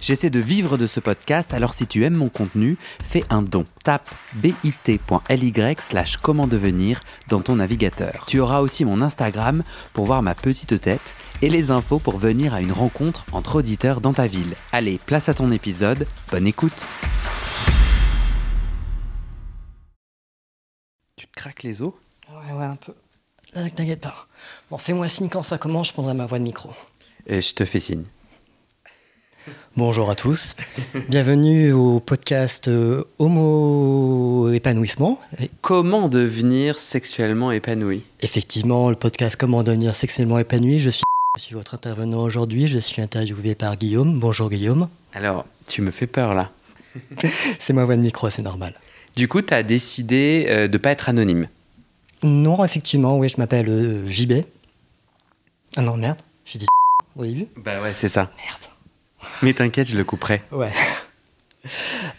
J'essaie de vivre de ce podcast, alors si tu aimes mon contenu, fais un don. Tape bit.ly slash comment devenir dans ton navigateur. Tu auras aussi mon Instagram pour voir ma petite tête et les infos pour venir à une rencontre entre auditeurs dans ta ville. Allez, place à ton épisode, bonne écoute Tu te craques les os? Ouais, ouais, un peu. T'inquiète pas. Bon, fais-moi signe quand ça commence, je prendrai ma voix de micro. Euh, Je te fais signe. Bonjour à tous. Bienvenue au podcast euh, Homo Épanouissement. Comment devenir sexuellement épanoui? Effectivement, le podcast Comment devenir sexuellement épanoui. Je suis, je suis votre intervenant aujourd'hui. Je suis interviewé par Guillaume. Bonjour Guillaume. Alors, tu me fais peur là. C'est ma voix de micro, c'est normal. Du coup, tu as décidé euh, de pas être anonyme? Non, effectivement, oui, je m'appelle euh, JB. Ah non, merde, j'ai dit au début. Bah ouais, c'est ça. Merde. Mais t'inquiète, je le couperai. Ouais.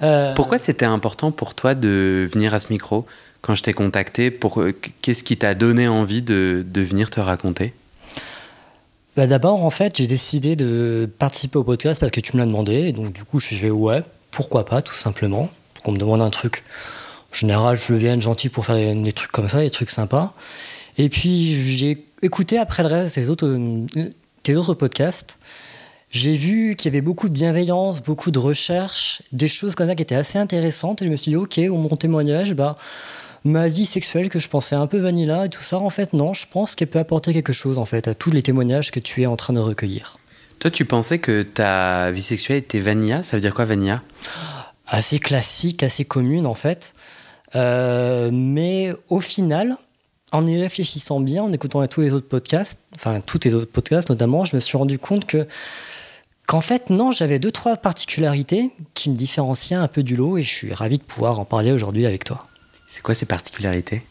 Euh, Pourquoi c'était important pour toi de venir à ce micro quand je t'ai contacté pour euh, Qu'est-ce qui t'a donné envie de, de venir te raconter? Bah D'abord, en fait, j'ai décidé de participer au podcast parce que tu me l'as demandé. Et donc, du coup, je suis fait ouais, pourquoi pas, tout simplement. Pour qu'on me demande un truc. En général, je veux bien être gentil pour faire des trucs comme ça, des trucs sympas. Et puis, j'ai écouté après le reste des autres, euh, tes autres podcasts. J'ai vu qu'il y avait beaucoup de bienveillance, beaucoup de recherche, des choses comme ça qui étaient assez intéressantes. Et je me suis dit, ok, mon témoignage, bah, ma vie sexuelle que je pensais un peu vanilla et tout ça, en fait, non, je pense qu'elle peut apporter quelque chose, en fait, à tous les témoignages que tu es en train de recueillir. Toi, tu pensais que ta vie sexuelle était vanilla? Ça veut dire quoi, vanilla? Assez classique, assez commune, en fait. Euh, mais au final, en y réfléchissant bien, en écoutant tous les autres podcasts, enfin, tous tes autres podcasts notamment, je me suis rendu compte que qu'en fait, non, j'avais deux, trois particularités qui me différenciaient un peu du lot et je suis ravi de pouvoir en parler aujourd'hui avec toi. C'est quoi ces particularités?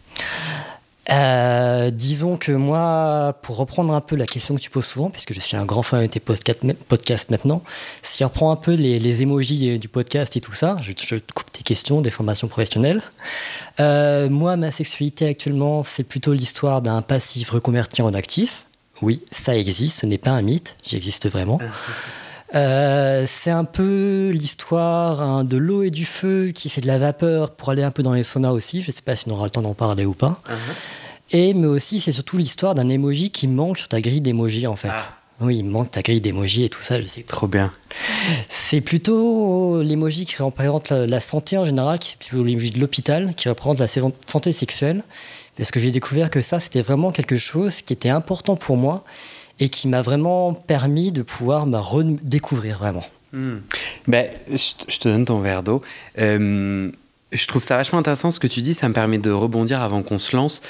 Euh, disons que moi, pour reprendre un peu la question que tu poses souvent, puisque je suis un grand fan de tes podcasts maintenant, si on reprend un peu les, les emojis du podcast et tout ça, je, coupe tes questions, des formations professionnelles. Euh, moi, ma sexualité actuellement, c'est plutôt l'histoire d'un passif reconverti en actif. Oui, ça existe, ce n'est pas un mythe, j'existe vraiment. Euh, c'est un peu l'histoire hein, de l'eau et du feu qui fait de la vapeur pour aller un peu dans les saunas aussi. Je ne sais pas si on aura le temps d'en parler ou pas. Et mais aussi, c'est surtout l'histoire d'un emoji qui manque sur ta grille d'emoji en fait. Ah. Oui, il manque ta grille d'emoji et tout ça, je sais. Trop bien. C'est plutôt l'emoji qui représente la, la santé en général, qui est plutôt l'emoji de l'hôpital, qui représente la santé sexuelle. Parce que j'ai découvert que ça, c'était vraiment quelque chose qui était important pour moi et qui m'a vraiment permis de pouvoir me redécouvrir vraiment. Hmm. Ben, je, te donne ton verre d'eau. Euh, je trouve ça vachement intéressant ce que tu dis. Ça me permet de rebondir avant qu'on se lance.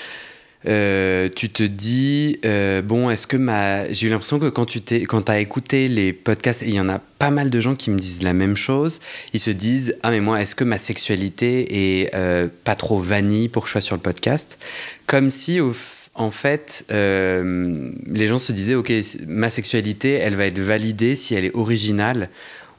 Euh, tu te dis, euh, bon, est-ce que ma. J'ai eu l'impression que quand tu quand as écouté les podcasts, et il y en a pas mal de gens qui me disent la même chose, ils se disent, ah, mais moi, est-ce que ma sexualité est pas trop vanille pour que je sois sur le podcast? Comme si, au en fait, euh, les gens se disaient, ok, ma sexualité, elle va être validée si elle est originale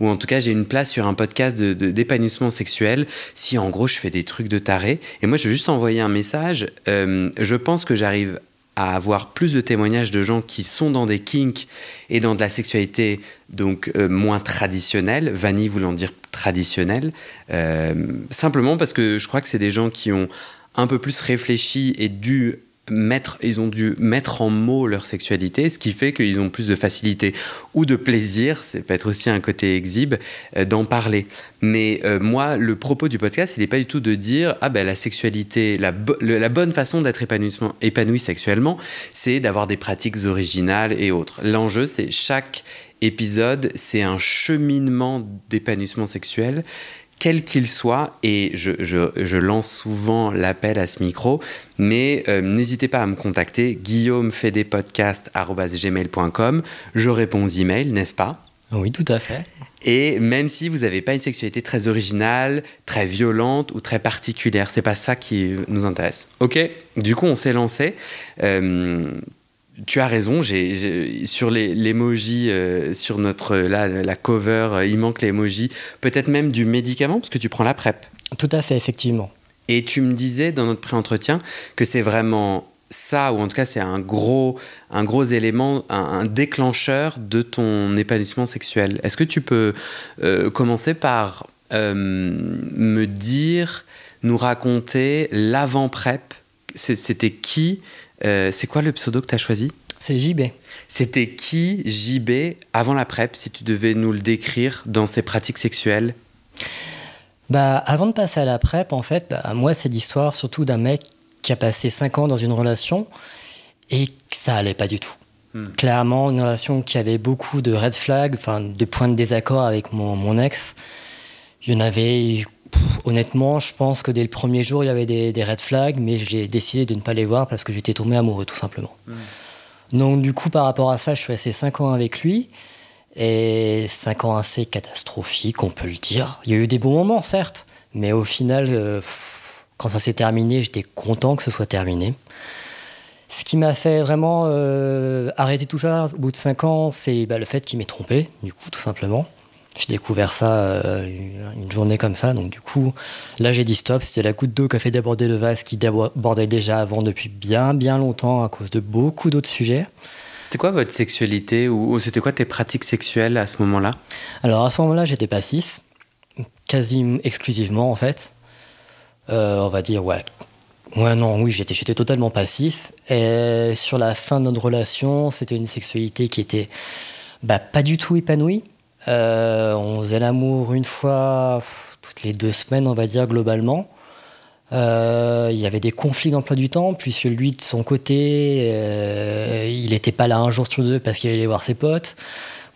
ou en tout cas j'ai une place sur un podcast d'épanouissement sexuel si en gros je fais des trucs de taré. Et moi je veux juste envoyer un message. Euh, je pense que j'arrive à avoir plus de témoignages de gens qui sont dans des kinks et dans de la sexualité donc euh, moins traditionnelle, vanille voulant dire traditionnelle, simplement parce que je crois que c'est des gens qui ont un peu plus réfléchi et dû mettre, ils ont dû mettre en mots leur sexualité, ce qui fait qu'ils ont plus de facilité ou de plaisir, c'est peut-être aussi un côté exhibe, euh, d'en parler. Mais euh, moi, le propos du podcast, il n'est pas du tout de dire ah ben la sexualité, la, la bonne façon d'être épanoui sexuellement, c'est d'avoir des pratiques originales et autres. L'enjeu, c'est chaque épisode, c'est un cheminement d'épanouissement sexuel quel qu'il soit, et je, je- je lance souvent l'appel à ce micro, mais euh, n'hésitez pas à me contacter, guillaume fait des podcasts@gmail.com. Je réponds aux emails, n'est-ce pas? Oui, tout à fait. Et même si vous n'avez pas une sexualité très originale, très violente ou très particulière, c'est pas ça qui nous intéresse. Ok, du coup on s'est lancé. Euh, tu as raison, j'ai, sur l'emoji, euh, sur notre là, la cover, euh, il manque l'emoji, peut-être même du médicament, parce que tu prends la PrEP. Tout à fait, effectivement. Et tu me disais dans notre pré-entretien que c'est vraiment ça, ou en tout cas c'est un gros, un gros élément, un, déclencheur de ton épanouissement sexuel. Est-ce que tu peux euh, commencer par me dire, nous raconter l'avant-PrEP? C'était qui euh, c'est quoi le pseudo que tu as choisi? C'est JB. C'était qui JB avant la PrEP, si tu devais nous le décrire dans ses pratiques sexuelles? Bah, Avant de passer à la PrEP, en fait, bah, moi, c'est l'histoire surtout d'un mec qui a passé 5 ans dans une relation et ça allait pas du tout. Hmm. Clairement, une relation qui avait beaucoup de red flags, enfin, de points de désaccord avec mon, mon ex. Il y en avait honnêtement, je pense que dès le premier jour, il y avait des, red flags, mais j'ai décidé de ne pas les voir parce que j'étais tombé amoureux, tout simplement. Hmm. Donc, du coup, par rapport à ça, je suis resté 5 ans avec lui. Et 5 ans assez catastrophiques, on peut le dire. Il y a eu des bons moments, certes, mais au final, euh, quand ça s'est terminé, j'étais content que ce soit terminé. Ce qui m'a fait vraiment euh, arrêter tout ça au bout de 5 ans, c'est bah, le fait qu'il m'ait trompé, du coup, tout simplement. J'ai découvert ça euh, une journée comme ça, donc du coup, là j'ai dit stop. C'était la goutte d'eau qui a fait déborder le vase qui débordait déjà avant depuis bien bien longtemps à cause de beaucoup d'autres sujets. C'était quoi votre sexualité ou, c'était quoi tes pratiques sexuelles à ce moment-là? Alors à ce moment-là, j'étais passif, quasi exclusivement en fait. Euh, on va dire ouais. Ouais, non, oui, j'étais, j'étais totalement passif. Et sur la fin de notre relation, c'était une sexualité qui était bah, pas du tout épanouie. Euh, on faisait l'amour une fois toutes les deux semaines, on va dire, globalement. Euh, il y avait des conflits d'emploi du temps, puisque lui, de son côté, euh, il n'était pas là un jour sur deux parce qu'il allait voir ses potes.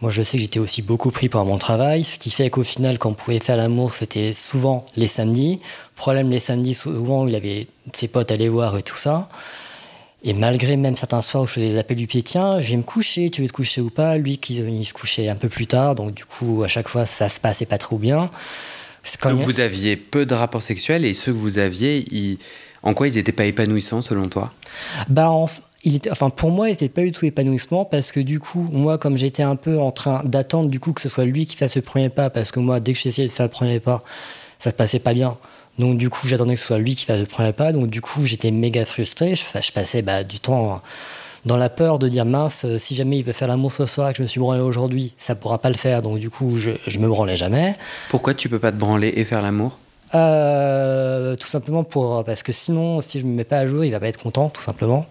Moi, je sais que j'étais aussi beaucoup pris par mon travail, ce qui fait qu'au final, quand on pouvait faire l'amour, c'était souvent les samedis. Problème, les samedis, souvent, il avait ses potes à aller voir et tout ça. Et malgré même certains soirs où je faisais des appels du pied, tiens, je vais me coucher, tu veux te coucher ou pas? Lui, qui il se couchait un peu plus tard, donc du coup, à chaque fois, ça se passait pas trop bien. donc vous aviez peu de rapports sexuels et ceux que vous aviez, en quoi ils n'étaient pas épanouissants selon toi? Bah, il était, enfin, pour moi, il n'était pas du tout épanouissement parce que du coup, moi, comme j'étais un peu en train d'attendre du coup que ce soit lui qui fasse le premier pas, parce que moi, dès que j'essayais de faire le premier pas, ça se passait pas bien. Donc du coup, j'attendais que ce soit lui qui fasse le premier pas. Donc du coup, j'étais méga frustré. Je, je passais bah, du temps dans la peur de dire mince, euh, si jamais il veut faire l'amour ce soir et que je me suis branlé aujourd'hui, ça pourra pas le faire. Donc du coup, je, je me branlais jamais. Pourquoi tu peux pas te branler et faire l'amour? Euh, Tout simplement pour parce que sinon, si je me mets pas à jour, il va pas être content, tout simplement.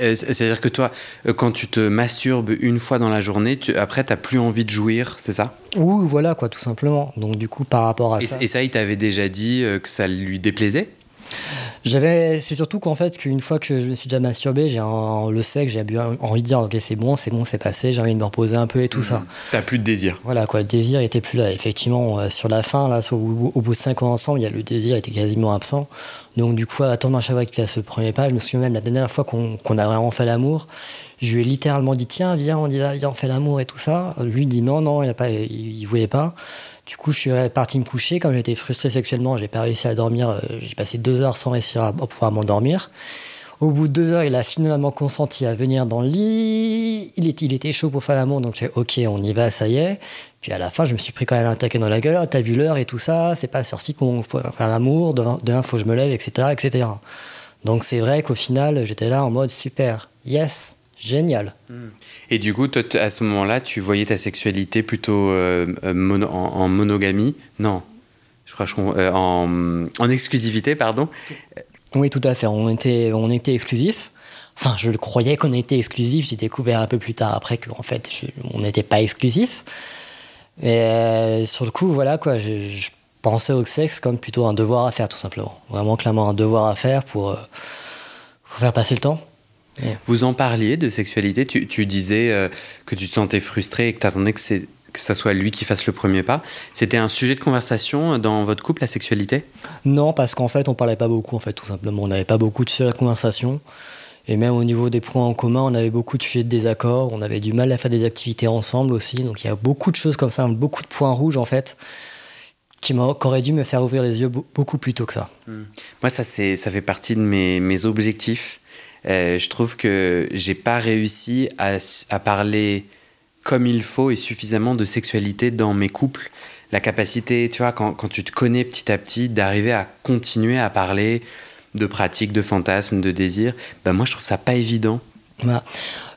Euh, c'est-à-dire que toi, euh, quand tu te masturbes une fois dans la journée, tu, après, tu n'as plus envie de jouir, c'est ça? Oui, voilà, quoi, tout simplement. Donc, du coup, par rapport à et, ça. Et ça, il t'avait déjà dit euh, que ça lui déplaisait? J'avais, c'est surtout qu'en fait, qu'une fois que je me suis déjà masturbé, j'ai le sec, j'ai envie de dire, ok, c'est bon, c'est bon, c'est passé, j'ai envie de me reposer un peu et tout ça. Mhm. T'as plus de désir. Voilà, quoi, le désir était plus là. Effectivement, sur la fin, là, au, bout de 5 ans ensemble, il y a le désir était quasiment absent. Donc, du coup, à attendre chaque fois qu'il fasse ce premier pas, je me souviens même la dernière fois qu'on a vraiment fait l'amour, je lui ai littéralement dit, tiens, viens, on, dit, viens, on fait l'amour et tout ça. Lui dit non, non, il, a pas, il, il voulait pas. Du coup, je suis parti me coucher. Comme j'étais frustré sexuellement, j'ai pas réussi à dormir. Euh, j'ai passé deux heures sans réussir à pouvoir m'endormir. Au bout de deux heures, il a finalement consenti à venir dans le lit. Il était, chaud pour faire l'amour, donc j'ai ok, on y va, ça y est. Puis à la fin, je me suis pris quand même un taquet dans la gueule. T'as vu l'heure et tout ça, c'est pas sorti qu'on faut faire l'amour, demain, faut que je me lève, etc. etc. Donc c'est vrai qu'au final, j'étais là en mode super, yes, génial. Hmm. Et du coup, à ce moment-là, tu voyais ta sexualité plutôt euh, euh, en, monogamie? Non, je crois euh, en, exclusivité, pardon. Oui, tout à fait. On était, on était exclusif. Enfin, je croyais qu'on était exclusif. J'ai découvert un peu plus tard après qu'en fait, on n'était pas exclusif. Mais sur le coup, voilà quoi. Je, pensais au sexe comme plutôt un devoir à faire, tout simplement. Vraiment, clairement, un devoir à faire pour faire passer le temps. Vous en parliez de sexualité tu, disais euh, que tu te sentais frustré et que tu attendais que, que ça soit lui qui fasse le premier pas. C'était un sujet de conversation dans votre couple, la sexualité? Non, parce qu'en fait, on parlait pas beaucoup, en fait, tout simplement. On n'avait pas beaucoup de sujets de conversation. Et même au niveau des points en commun, on avait beaucoup de sujets de désaccord. On avait du mal à faire des activités ensemble aussi. Donc il y a beaucoup de choses comme ça, beaucoup de points rouges, en fait qui aurait dû me faire ouvrir les yeux beaucoup plus tôt que ça. Hmm. Moi, ça, ça fait partie de mes, mes objectifs Euh, je trouve que j'ai pas réussi à, parler comme il faut et suffisamment de sexualité dans mes couples. La capacité, tu vois, quand, tu te connais petit à petit, d'arriver à continuer à parler de pratiques, de fantasmes, de désirs, ben moi je trouve ça pas évident. Bah,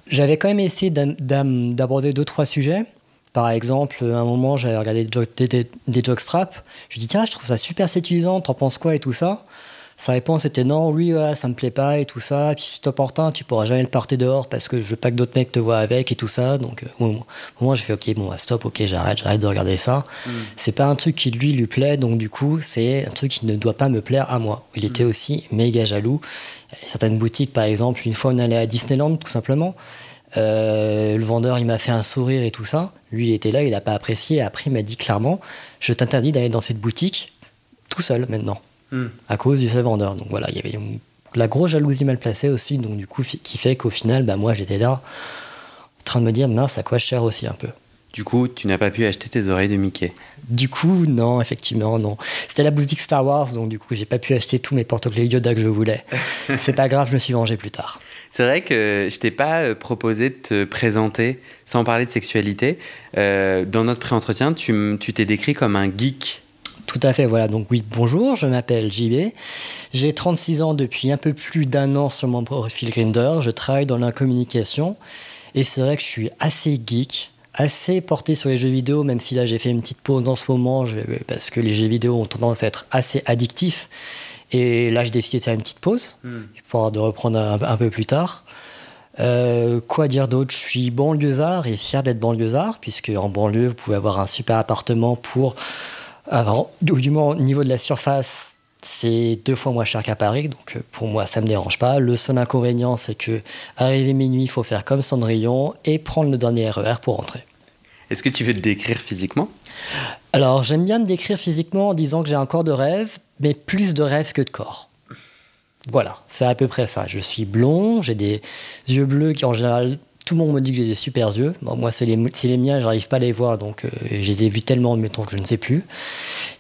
J'avais quand même essayé d'aborder deux, trois sujets. Par exemple, à un moment, j'avais regardé des, des, des jockstraps. Je lui dis, tiens, je trouve ça super séduisant, t'en penses quoi et tout ça? Sa réponse était non, oui, ouais, ça me plaît pas et tout ça. Puis si c'est opportun, tu pourras jamais le porter dehors parce que je veux pas que d'autres mecs te voient avec et tout ça. Donc, euh, au moment, j'ai fait ok, bon, bah, stop, ok, j'arrête, j'arrête de regarder ça. Mm. C'est pas un truc qui lui lui plaît, donc du coup, c'est un truc qui ne doit pas me plaire à moi. Il était mm. aussi méga jaloux. Certaines boutiques, par exemple, une fois on allait à Disneyland, tout simplement. Euh, le vendeur, il m'a fait un sourire et tout ça. Lui, il était là, il n'a pas apprécié. Après, il m'a dit clairement Je t'interdis d'aller dans cette boutique tout seul maintenant à cause du seul vendeur. Donc voilà, il y avait la grosse jalousie mal placée aussi, donc du coup, qui fait qu'au final, bah, moi j'étais là en train de me dire, mince, à quoi je cher aussi un peu. Du coup, tu n'as pas pu acheter tes oreilles de Mickey Du coup, non, effectivement, non. C'était la boutique Star Wars, donc du coup, j'ai pas pu acheter tous mes porte-clés Yoda que je voulais. C'est pas grave, je me suis vengé plus tard. C'est vrai que je t'ai pas euh, proposé de te présenter sans parler de sexualité. Euh, dans notre pré-entretien, tu t'es décrit comme un geek tout à fait, voilà. Donc oui, bonjour, je m'appelle JB. J'ai 36 ans depuis un peu plus d'un an sur mon profil Grinder. Je travaille dans la communication et c'est vrai que je suis assez geek, assez porté sur les jeux vidéo, même si là j'ai fait une petite pause en ce moment parce que les jeux vidéo ont tendance à être assez addictifs. Et là j'ai décidé de faire une petite pause hmm. pour de reprendre un, peu plus tard. Euh, quoi dire d'autre? Je suis banlieusard et fier d'être banlieusard, puisque en banlieue, vous pouvez avoir un super appartement pour alors, du moins, au niveau de la surface, c'est deux fois moins cher qu'à Paris, donc euh, pour moi, ça ne me dérange pas. Le seul inconvénient, c'est que arrivé minuit, il faut faire comme Cendrillon et prendre le dernier RER pour rentrer. Est-ce que tu veux te décrire physiquement? Alors, j'aime bien me décrire physiquement en disant que j'ai un corps de rêve, mais plus de rêve que de corps. Voilà, c'est à peu près ça. Je suis blond, j'ai des yeux bleus qui en général tout le monde me dit que j'ai des super yeux. moi, c'est les, les, miens, j'arrive pas à les voir, donc euh, j'ai des vues tellement, mettons, que je ne sais plus.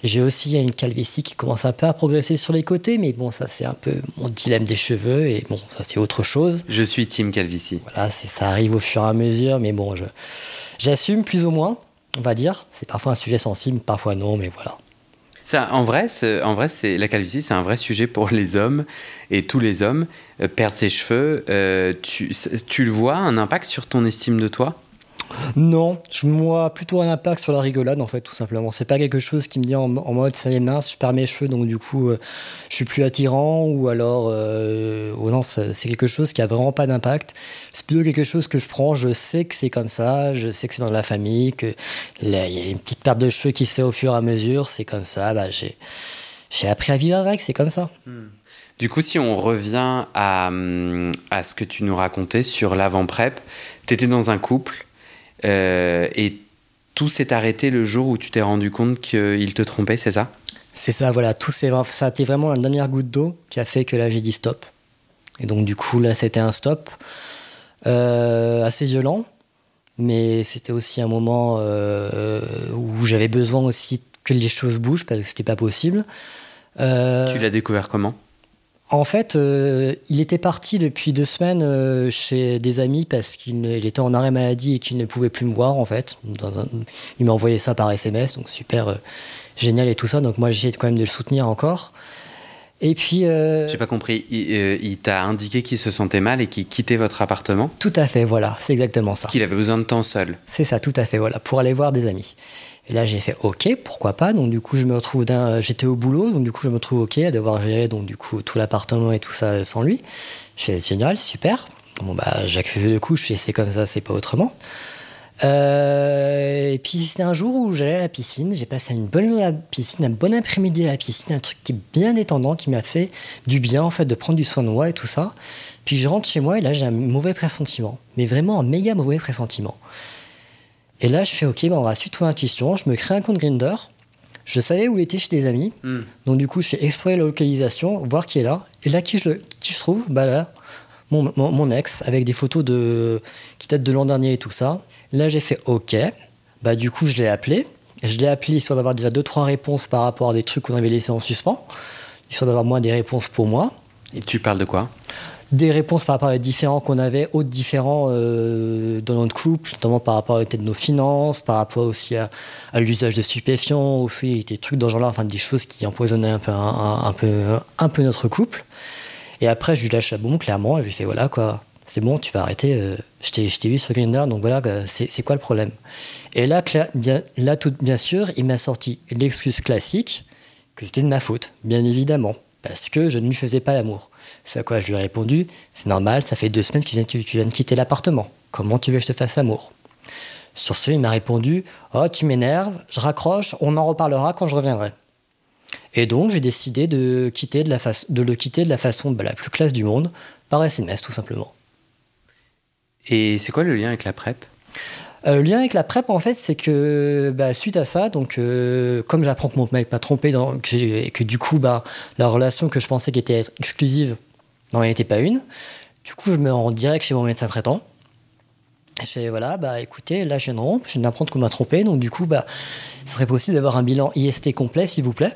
J'ai aussi une calvitie qui commence un peu à progresser sur les côtés, mais bon, ça, c'est un peu mon dilemme des cheveux, et bon, ça, c'est autre chose. Je suis team calvitie. Voilà, ça arrive au fur et à mesure, mais bon, j'assume plus ou moins, on va dire. C'est parfois un sujet sensible, parfois non, mais voilà en vrai, en vrai, c'est la calvitie, c'est un vrai sujet pour les hommes et tous les hommes. Euh, perdre ses cheveux, euh, tu, tu le vois un impact sur ton estime de toi? Non, je vois plutôt un impact sur la rigolade en fait, tout simplement. C'est pas quelque chose qui me dit en, mode ça y est mince, je perds mes cheveux donc du coup euh, je suis plus attirant ou alors euh, oh non, c'est quelque chose qui a vraiment pas d'impact. C'est plutôt quelque chose que je prends, je sais que c'est comme ça, je sais que c'est dans la famille, que il y a une petite perte de cheveux qui se fait au fur et à mesure, c'est comme ça, bah, j'ai appris à vivre avec, c'est comme ça. Hmm. Du coup, si on revient à, à ce que tu nous racontais sur l'avant-prep, tu étais dans un couple euh, et tout s'est arrêté le jour où tu t'es rendu compte qu'il te trompait, c'est ça? C'est ça, voilà. Tout ça a été vraiment la dernière goutte d'eau qui a fait que là, j'ai dit stop. Et donc, du coup, là, c'était un stop euh, assez violent, mais c'était aussi un moment euh, où j'avais besoin aussi que les choses bougent parce que c'était pas possible. tu l'as découvert comment? En fait, euh, il était parti depuis deux semaines euh, chez des amis parce qu'il était en arrêt maladie et qu'il ne pouvait plus me voir, en fait. il m'a envoyé ça par SMS, donc super euh, génial et tout ça. Donc moi, j'ai quand même de le soutenir encore. Et puis. J'ai pas compris. Il, t'a indiqué qu'il se sentait mal et qu'il quittait votre appartement? Tout à fait, voilà, c'est exactement ça. Qu'il avait besoin de temps seul. C'est ça, tout à fait, voilà, pour aller voir des amis. Et là, j'ai fait OK, pourquoi pas. Donc, du coup, je me retrouve j'étais au boulot, donc du coup, je me trouve OK à devoir gérer donc du coup tout l'appartement et tout ça sans lui. Je fais génial, super. Bon bah, j'accepte le coup, je fais c'est comme ça, c'est pas autrement. Euh, et puis c'était un jour où j'allais à la piscine, j'ai passé une bonne journée à la piscine, un bon après-midi à la piscine, un truc qui est bien détendant, qui m'a fait du bien en fait de prendre du soin de moi et tout ça. Puis je rentre chez moi et là j'ai un mauvais pressentiment, mais vraiment un méga mauvais pressentiment. Et là, je fais OK, bah, on va suivre ton intuition. Je me crée un compte Grinder. Je savais où il était chez des amis. Hmm. Donc, du coup, je fais explorer la localisation, voir qui est là. Et là, qui je, qui je trouve? Bah là, mon, mon, ex, avec des photos de, qui datent de l'an dernier et tout ça. Là, j'ai fait OK. Bah, du coup, je l'ai appelé. Je l'ai appelé histoire d'avoir déjà deux, trois réponses par rapport à des trucs qu'on avait laissés en suspens. Histoire d'avoir moins des réponses pour moi. Et tu parles de quoi? Des réponses par rapport à différents qu'on avait, autres différents euh, dans notre couple, notamment par rapport à de nos finances, par rapport aussi à, l'usage de stupéfiants, aussi des trucs dans ce genre-là, enfin des choses qui empoisonnaient un peu, un, peu, un peu notre couple. Et après, je lui lâche la bombe clairement et je lui fais voilà quoi, c'est bon, tu vas arrêter, euh, je t'ai vu sur Grindr, donc voilà, c'est quoi le problème? Et là, bien, là tout, bien sûr, il m'a sorti l'excuse classique que c'était de ma faute, bien évidemment, parce que je ne lui faisais pas l'amour. C'est à quoi je lui ai répondu C'est normal, ça fait deux semaines que tu viens, tu viens de quitter l'appartement. Comment tu veux que je te fasse l'amour? Sur ce, il m'a répondu Oh, tu m'énerves, je raccroche, on en reparlera quand je reviendrai. Et donc, j'ai décidé de le quitter de la façon bah, la plus classe du monde, par SMS tout simplement. Et c'est quoi le lien avec la PrEP? Euh, le lien avec la PrEP, en fait, c'est que bah, suite à ça, donc, euh, comme j'apprends que mon mec m'a trompé et que du coup, bah, la relation que je pensais qu'elle était exclusive n'en était pas une, du coup, je me rends direct chez mon médecin traitant. Je fais voilà, bah écoutez, là je viens de rompre, je viens d'apprendre qu'on m'a trompé, donc du coup, bah, ce serait possible d'avoir un bilan IST complet, s'il vous plaît?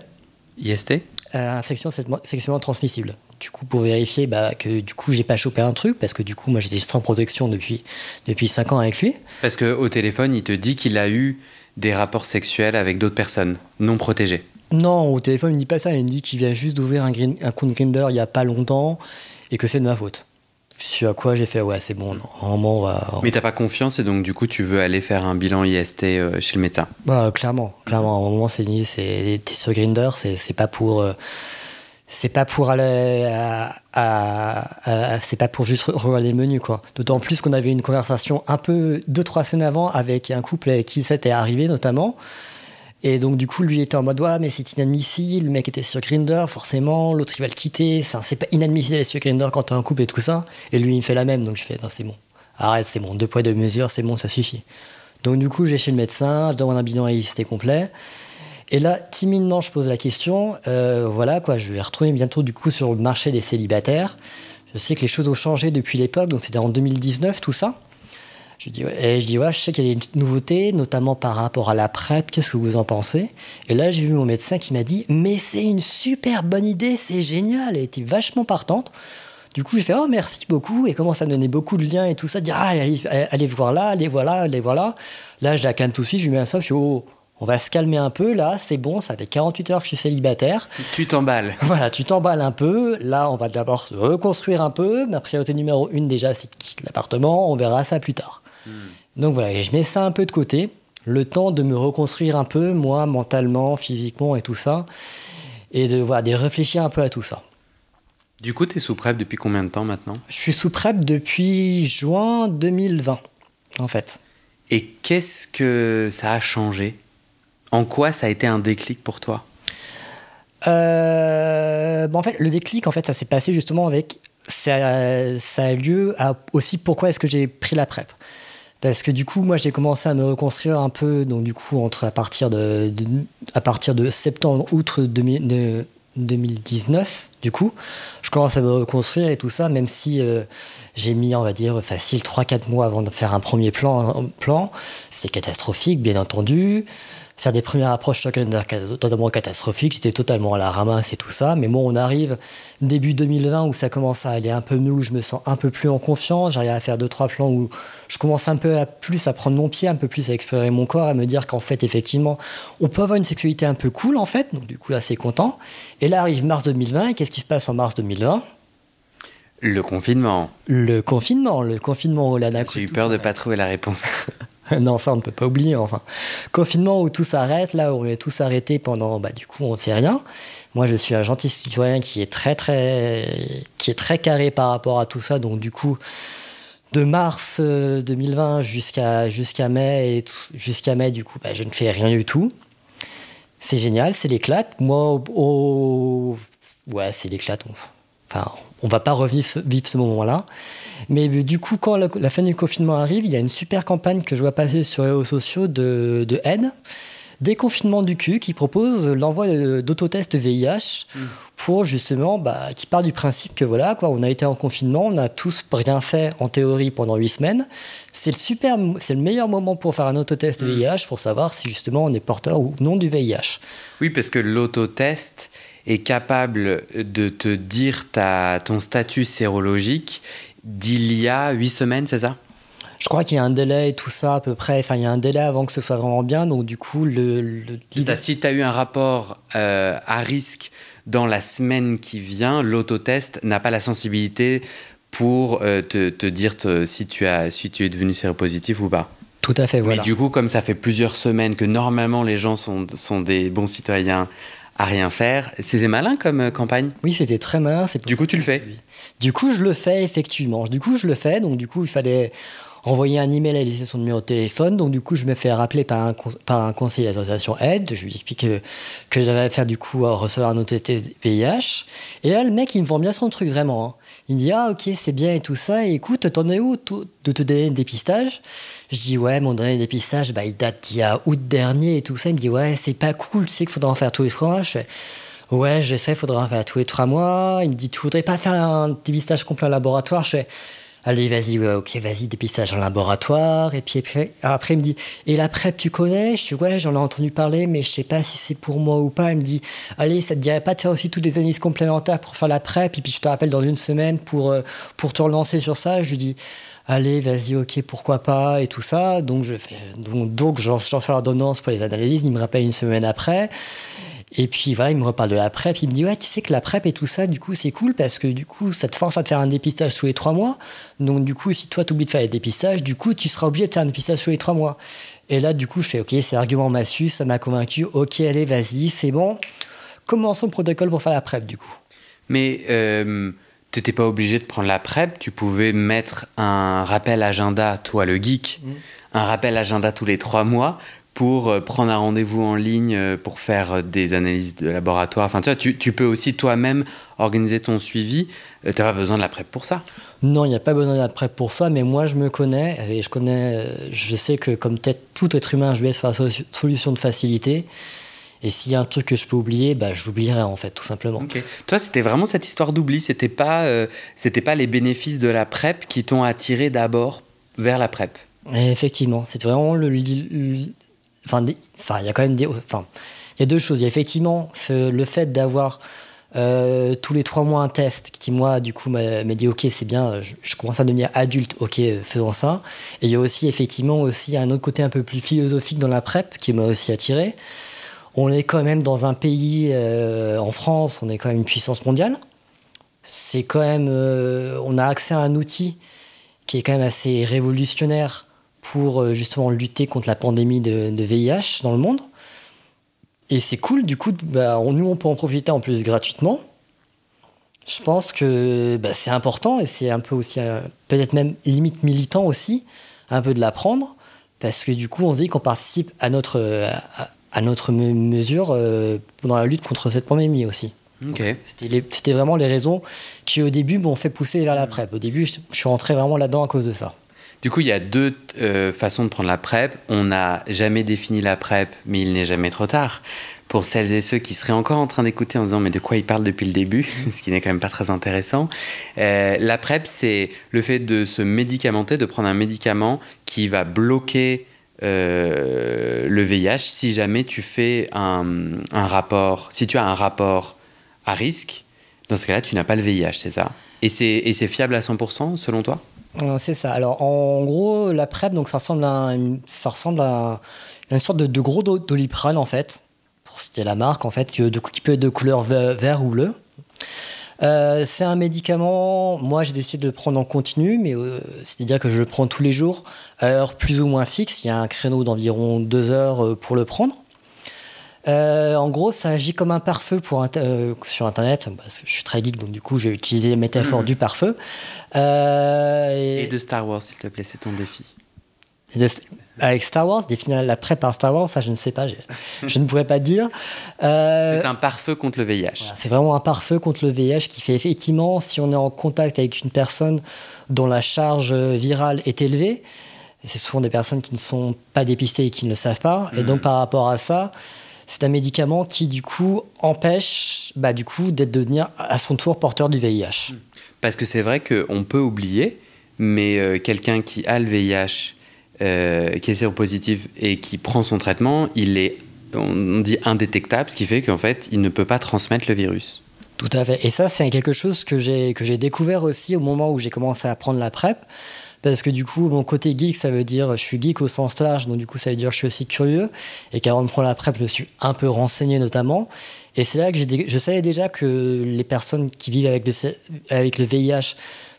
IST Infection sexuellement transmissible. Du coup, pour vérifier bah, que du coup, j'ai pas chopé un truc, parce que du coup, moi, j'étais sans protection depuis, depuis 5 ans avec lui. Parce qu'au téléphone, il te dit qu'il a eu des rapports sexuels avec d'autres personnes non protégées. Non, au téléphone, il me dit pas ça. Il me dit qu'il vient juste d'ouvrir un, un compte Grindr il y a pas longtemps et que c'est de ma faute. Je suis à quoi j'ai fait ouais c'est bon normalement on va. Mais t'as pas confiance et donc du coup tu veux aller faire un bilan IST euh, chez le médecin? Bah clairement clairement à un moment c'est c'est t'es sur Grinder c'est pas pour euh, c'est pas pour aller à, c'est pas pour juste regarder le menu quoi. D'autant plus qu'on avait une conversation un peu deux trois semaines avant avec un couple avec qui ça était arrivé notamment. Et donc, du coup, lui était en mode, ouais, mais c'est inadmissible. Le mec était sur Grinder, forcément. L'autre, il va le quitter. c'est pas inadmissible d'être sur Grinder quand t'es en couple et tout ça. Et lui, il me fait la même. Donc, je fais, non, c'est bon. Arrête, c'est bon. Deux poids, deux mesures, c'est bon, ça suffit. Donc, du coup, je vais chez le médecin, je demande un bilan c'était complet. Et là, timidement, je pose la question. Euh, voilà, quoi, je vais retourner bientôt, du coup, sur le marché des célibataires. Je sais que les choses ont changé depuis l'époque, donc c'était en 2019, tout ça. Je dis, et je dis, ouais, je sais qu'il y a des nouveautés, notamment par rapport à la PrEP, qu'est-ce que vous en pensez? Et là, j'ai vu mon médecin qui m'a dit, mais c'est une super bonne idée, c'est génial, elle était vachement partante. Du coup, j'ai fait, oh, merci beaucoup, et commence à me donner beaucoup de liens et tout ça, dire, ah, allez, voir là, allez voir là, allez voir là. Là, je la calme tout de suite, je lui mets un soft, je suis, oh, on va se calmer un peu, là, c'est bon, ça fait 48 heures que je suis célibataire. Tu t'emballes. Voilà, tu t'emballes un peu. Là, on va d'abord se reconstruire un peu. Ma priorité numéro une, déjà, c'est quitte l'appartement. On verra ça plus tard. Hmm. Donc voilà, je mets ça un peu de côté, le temps de me reconstruire un peu, moi, mentalement, physiquement et tout ça, et de, voilà, de réfléchir un peu à tout ça. Du coup, tu es sous PrEP depuis combien de temps maintenant? Je suis sous PrEP depuis juin 2020, en fait. Et qu'est-ce que ça a changé? En quoi ça a été un déclic pour toi? Euh, En fait, le déclic, en fait, ça s'est passé justement avec ça, ça a lieu à aussi pourquoi est-ce que j'ai pris la PrEP? Parce que du coup, moi, j'ai commencé à me reconstruire un peu, donc du coup, entre à partir de, à partir de septembre, août 2019, du coup, je commence à me reconstruire et tout ça, même si euh, j'ai mis, on va dire, facile 3-4 mois avant de faire un premier plan. plan. C'est catastrophique, bien entendu faire des premières approches totalement catastrophiques. J'étais totalement à la ramasse et tout ça. Mais bon, on arrive début 2020 où ça commence à aller un peu mieux, où je me sens un peu plus en confiance. J'arrive à faire deux, trois plans où je commence un peu à plus à prendre mon pied, un peu plus à explorer mon corps, à me dire qu'en fait, effectivement, on peut avoir une sexualité un peu cool, en fait. Donc, du coup, assez content. Et là arrive mars 2020. Et qu'est-ce qui se passe en mars 2020 le confinement. Le confinement, le confinement au Lana. J'ai eu peur de ne pas trouver la réponse. non, ça on ne peut pas oublier. Enfin, confinement où tout s'arrête, là où on est tous arrêtés pendant, bah, du coup, on ne fait rien. Moi, je suis un gentil citoyen qui est très, très, qui est très carré par rapport à tout ça. Donc, du coup, de mars 2020 euh, jusqu'à jusqu'à mai, jusqu'à mai, du coup, bah, je ne fais rien du tout. C'est génial, c'est l'éclate. Moi, au... ouais, c'est l'éclate. Enfin, on va pas revivre ce, vivre ce moment-là. Mais euh, du coup, quand la, fin du confinement arrive, il y a une super campagne que je vois passer sur les réseaux sociaux de, de aide. Déconfinement du cul qui propose l'envoi d'autotests VIH hmm. pour justement, bah, qui part du principe que voilà, quoi, on a été en confinement, on a tous rien fait en théorie pendant huit semaines. C'est le super, c'est le meilleur moment pour faire un autotest VIH hmm. pour savoir si justement on est porteur ou non du VIH. Oui, parce que l'autotest est capable de te dire ta, ton statut sérologique d'il y a huit semaines, c'est ça? Je crois qu'il y a un délai et tout ça à peu près. Enfin, il y a un délai avant que ce soit vraiment bien. Donc, du coup, le. ça, si tu as eu un rapport euh, à risque dans la semaine qui vient, l'autotest n'a pas la sensibilité pour euh, te, te, dire si, tu as, si tu es devenu séropositif ou pas. Tout à fait, voilà. Mais du coup, comme ça fait plusieurs semaines que normalement les gens sont, sont des bons citoyens à rien faire, c'est malin comme euh, campagne? Oui, c'était très malin. Du coup, tu le fais? Du coup, je le fais effectivement. Du coup, je le fais. Donc, du coup, il fallait envoyer un email à laisser son numéro de téléphone. Donc, du coup, je me fais rappeler par un, par un conseiller d'association aide. Je lui explique que, que j'avais à faire, du coup, à recevoir un OTT VIH. Et là, le mec, il me vend bien son truc, vraiment. Hein. Il me dit, ah, ok, c'est bien et tout ça. Et écoute, t'en es où de te donner un dépistage? Je dis, ouais, mon dernier dépistage, bah, il date d'il y a août dernier et tout ça. Il me dit, ouais, c'est pas cool, tu sais qu'il faudra en faire tous les trois mois. Je fais, ouais, je sais, il faudra en faire tous les trois mois. Il me dit, tu voudrais pas faire un dépistage complet en laboratoire? Je fais, allez, vas-y, ok, vas-y, dépistage en laboratoire. Et puis, après, il me dit, et la PrEP, tu connais? Je dis, ouais, j'en ai entendu parler, mais je sais pas si c'est pour moi ou pas. Il me dit, allez, ça te dirait pas de faire aussi toutes les analyses complémentaires pour faire la PrEP Et puis, je te rappelle dans une semaine pour, euh, pour te relancer sur ça. Je lui dis, allez, vas-y, ok, pourquoi pas, et tout ça. Donc, je fais, donc, donc j'en fais l'ordonnance pour les analyses. Il me rappelle une semaine après. Et puis voilà, il me reparle de la PrEP. Il me dit Ouais, tu sais que la PrEP et tout ça, du coup, c'est cool parce que du coup, ça te force à faire un dépistage tous les trois mois. Donc, du coup, si toi, tu oublies de faire les dépistages, du coup, tu seras obligé de faire un dépistage tous les trois mois. Et là, du coup, je fais Ok, c'est argument massu, ça m'a convaincu. Ok, allez, vas-y, c'est bon. Commençons le protocole pour faire la PrEP, du coup. Mais. Euh tu n'étais pas obligé de prendre la PrEP, tu pouvais mettre un rappel agenda, toi le geek, mmh. un rappel agenda tous les trois mois pour euh, prendre un rendez-vous en ligne euh, pour faire euh, des analyses de laboratoire. Enfin, tu, vois, tu, peux aussi toi-même organiser ton suivi. Tu n'as pas besoin de la PrEP pour ça. Non, il n'y a pas besoin de la PrEP pour ça, mais moi je me connais et je connais, je sais que comme peut-être tout être humain, je vais faire la solution de facilité. Et s'il y a un truc que je peux oublier, bah, je l'oublierai en fait, tout simplement. Toi, c'était vraiment cette histoire d'oubli. C'était pas, c'était pas les bénéfices de la PrEP qui t'ont attiré d'abord vers la PrEP. effectivement, c'est vraiment le, Enfin, il y a quand même des. Enfin, il y a deux choses. Il y a effectivement le fait d'avoir euh, tous les trois mois un test qui, moi, du coup, m'a dit Ok, c'est bien, je, commence à devenir adulte, ok, faisons ça. Et il y a aussi, effectivement, aussi un autre côté un peu plus philosophique dans la PrEP qui m'a aussi attiré. On est quand même dans un pays, euh, en France, on est quand même une puissance mondiale. C'est quand même. Euh, on a accès à un outil qui est quand même assez révolutionnaire pour euh, justement lutter contre la pandémie de, VIH dans le monde. Et c'est cool, du coup, bah, nous, on peut en profiter en plus gratuitement. Je pense que bah, c'est important et c'est un peu aussi, euh, peut-être même limite militant aussi, un peu de l'apprendre, parce que du coup, on se dit qu'on participe à notre, à, notre mesure euh, dans la lutte contre cette pandémie aussi. C'était vraiment les raisons qui, au début, m'ont fait pousser vers la PrEP. Au début, je suis rentré vraiment là-dedans à cause de ça. Du coup, il y a deux euh, façons de prendre la PrEP. On n'a jamais défini la PrEP, mais il n'est jamais trop tard. Pour celles et ceux qui seraient encore en train d'écouter en disant mais de quoi il parle depuis le début, ce qui n'est quand même pas très intéressant. Euh, la PrEP, c'est le fait de se médicamenter, de prendre un médicament qui va bloquer euh, le VIH si jamais tu fais un, un, rapport, si tu as un rapport à risque, dans ce cas-là, tu n'as pas le VIH, c'est ça? Et c'est fiable à 100% selon toi? C'est ça. Alors, en gros, la PrEP, donc, ça ressemble à, ça ressemble à une sorte de, gros doliprane, en fait, pour citer la marque, en fait, qui peut être de couleur vert, ou bleu. Euh, c'est un médicament, moi j'ai décidé de le prendre en continu, mais euh, c'est-à-dire que je le prends tous les jours, à heure plus ou moins fixe. Il y a un créneau d'environ deux heures euh, pour le prendre. Euh, en gros, ça agit comme un pare-feu pour euh, sur Internet. Parce que je suis très geek, donc du coup, j'ai utilisé les métaphores mm. du pare-feu. Euh, et... de Star Wars, s'il te plaît, c'est ton défi. Avec Star Wars, définir la pré par Star Wars, ça je ne sais pas, je ne pourrais pas dire. c'est un pare-feu contre le VIH. c'est vraiment un pare-feu contre le VIH qui fait effectivement, si on est en contact avec une personne dont la charge virale est élevée, et c'est souvent des personnes qui ne sont pas dépistées et qui ne le savent pas, et donc mm. par rapport à ça, c'est un médicament qui, du coup, empêche bah, du coup, d'être devenir à son tour porteur du VIH. Parce que c'est vrai qu'on peut oublier, mais euh, quelqu'un qui a le VIH, euh, qui est séropositif et qui prend son traitement, il est on dit indétectable, ce qui fait qu'en fait, il ne peut pas transmettre le virus. Tout à fait. Et ça, c'est quelque chose que j'ai que j'ai découvert aussi au moment où j'ai commencé à prendre la PrEP. Parce que du coup, mon côté geek, ça veut dire je suis geek au sens large, donc du coup, ça veut dire que je suis aussi curieux. Et qu'avant de prendre la PrEP, je me suis un peu renseigné notamment. Et c'est là que je savais déjà que les personnes qui vivent avec le, avec le VIH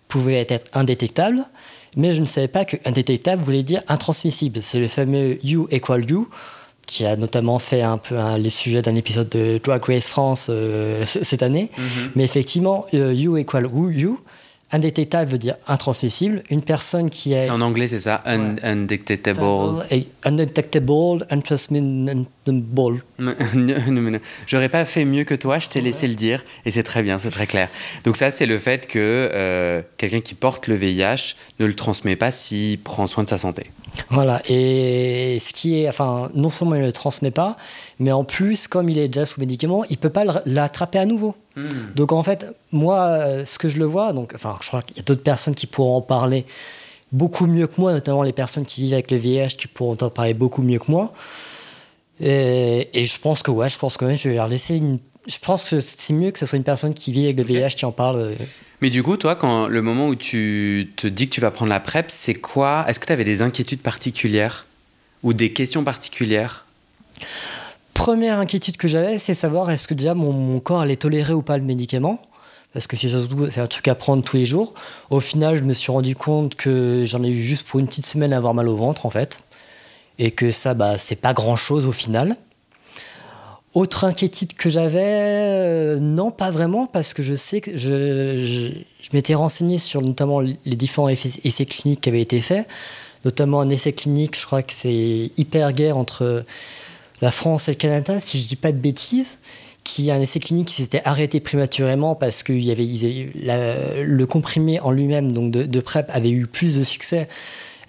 pouvaient être indétectables. Mais je ne savais pas que indétectable voulait dire intransmissible. C'est le fameux You equal You qui a notamment fait un peu les sujets d'un épisode de Drag Race France euh, cette année. Mhm. Mais effectivement, euh, you equal who you. Indétectable veut dire intransmissible. Une personne qui est. En anglais, c'est ça? undetectable. Undetectable, untransmittable. J'aurais pas fait mieux que toi, je t'ai laissé le dire. Et c'est très bien, c'est très clair. Donc, ça, c'est le fait que euh, quelqu'un qui porte le VIH ne le transmet pas s'il prend soin de sa santé. Voilà, et ce qui est, enfin, non seulement il ne le transmet pas, mais en plus, comme il est déjà sous médicament, il ne peut pas l'attraper à nouveau. Hmm. Donc en fait, moi, ce que je le vois, donc, enfin, je crois qu'il y a d'autres personnes qui pourront en parler beaucoup mieux que moi, notamment les personnes qui vivent avec le VIH qui pourront en parler beaucoup mieux que moi. Et, je pense que ouais, je pense que je vais leur laisser une. Je pense que c'est mieux que ce soit une personne qui vit avec le VIH qui en parle. Euh, mais du coup, toi, quand le moment où tu te dis que tu vas prendre la PrEP, c'est quoi? Est-ce que tu avais des inquiétudes particulières? Ou des questions particulières? Première inquiétude que j'avais, c'est savoir est-ce que déjà mon, corps allait tolérer ou pas le médicament? Parce que c'est un truc à prendre tous les jours. Au final, je me suis rendu compte que j'en ai eu juste pour une petite semaine à avoir mal au ventre en fait, et que ça, bah, c'est pas grand chose au final. Autre inquiétude que j'avais, euh, non, pas vraiment, parce que je sais que je, m'étais renseigné sur notamment les différents essais cliniques qui avaient été faits, notamment un essai clinique, je crois que c'est hyper guerre entre la France et le Canada, si je dis pas de bêtises, qui est un essai clinique qui s'était arrêté prématurément parce que y avait, le comprimé en lui-même, donc de, PrEP, avait eu plus de succès.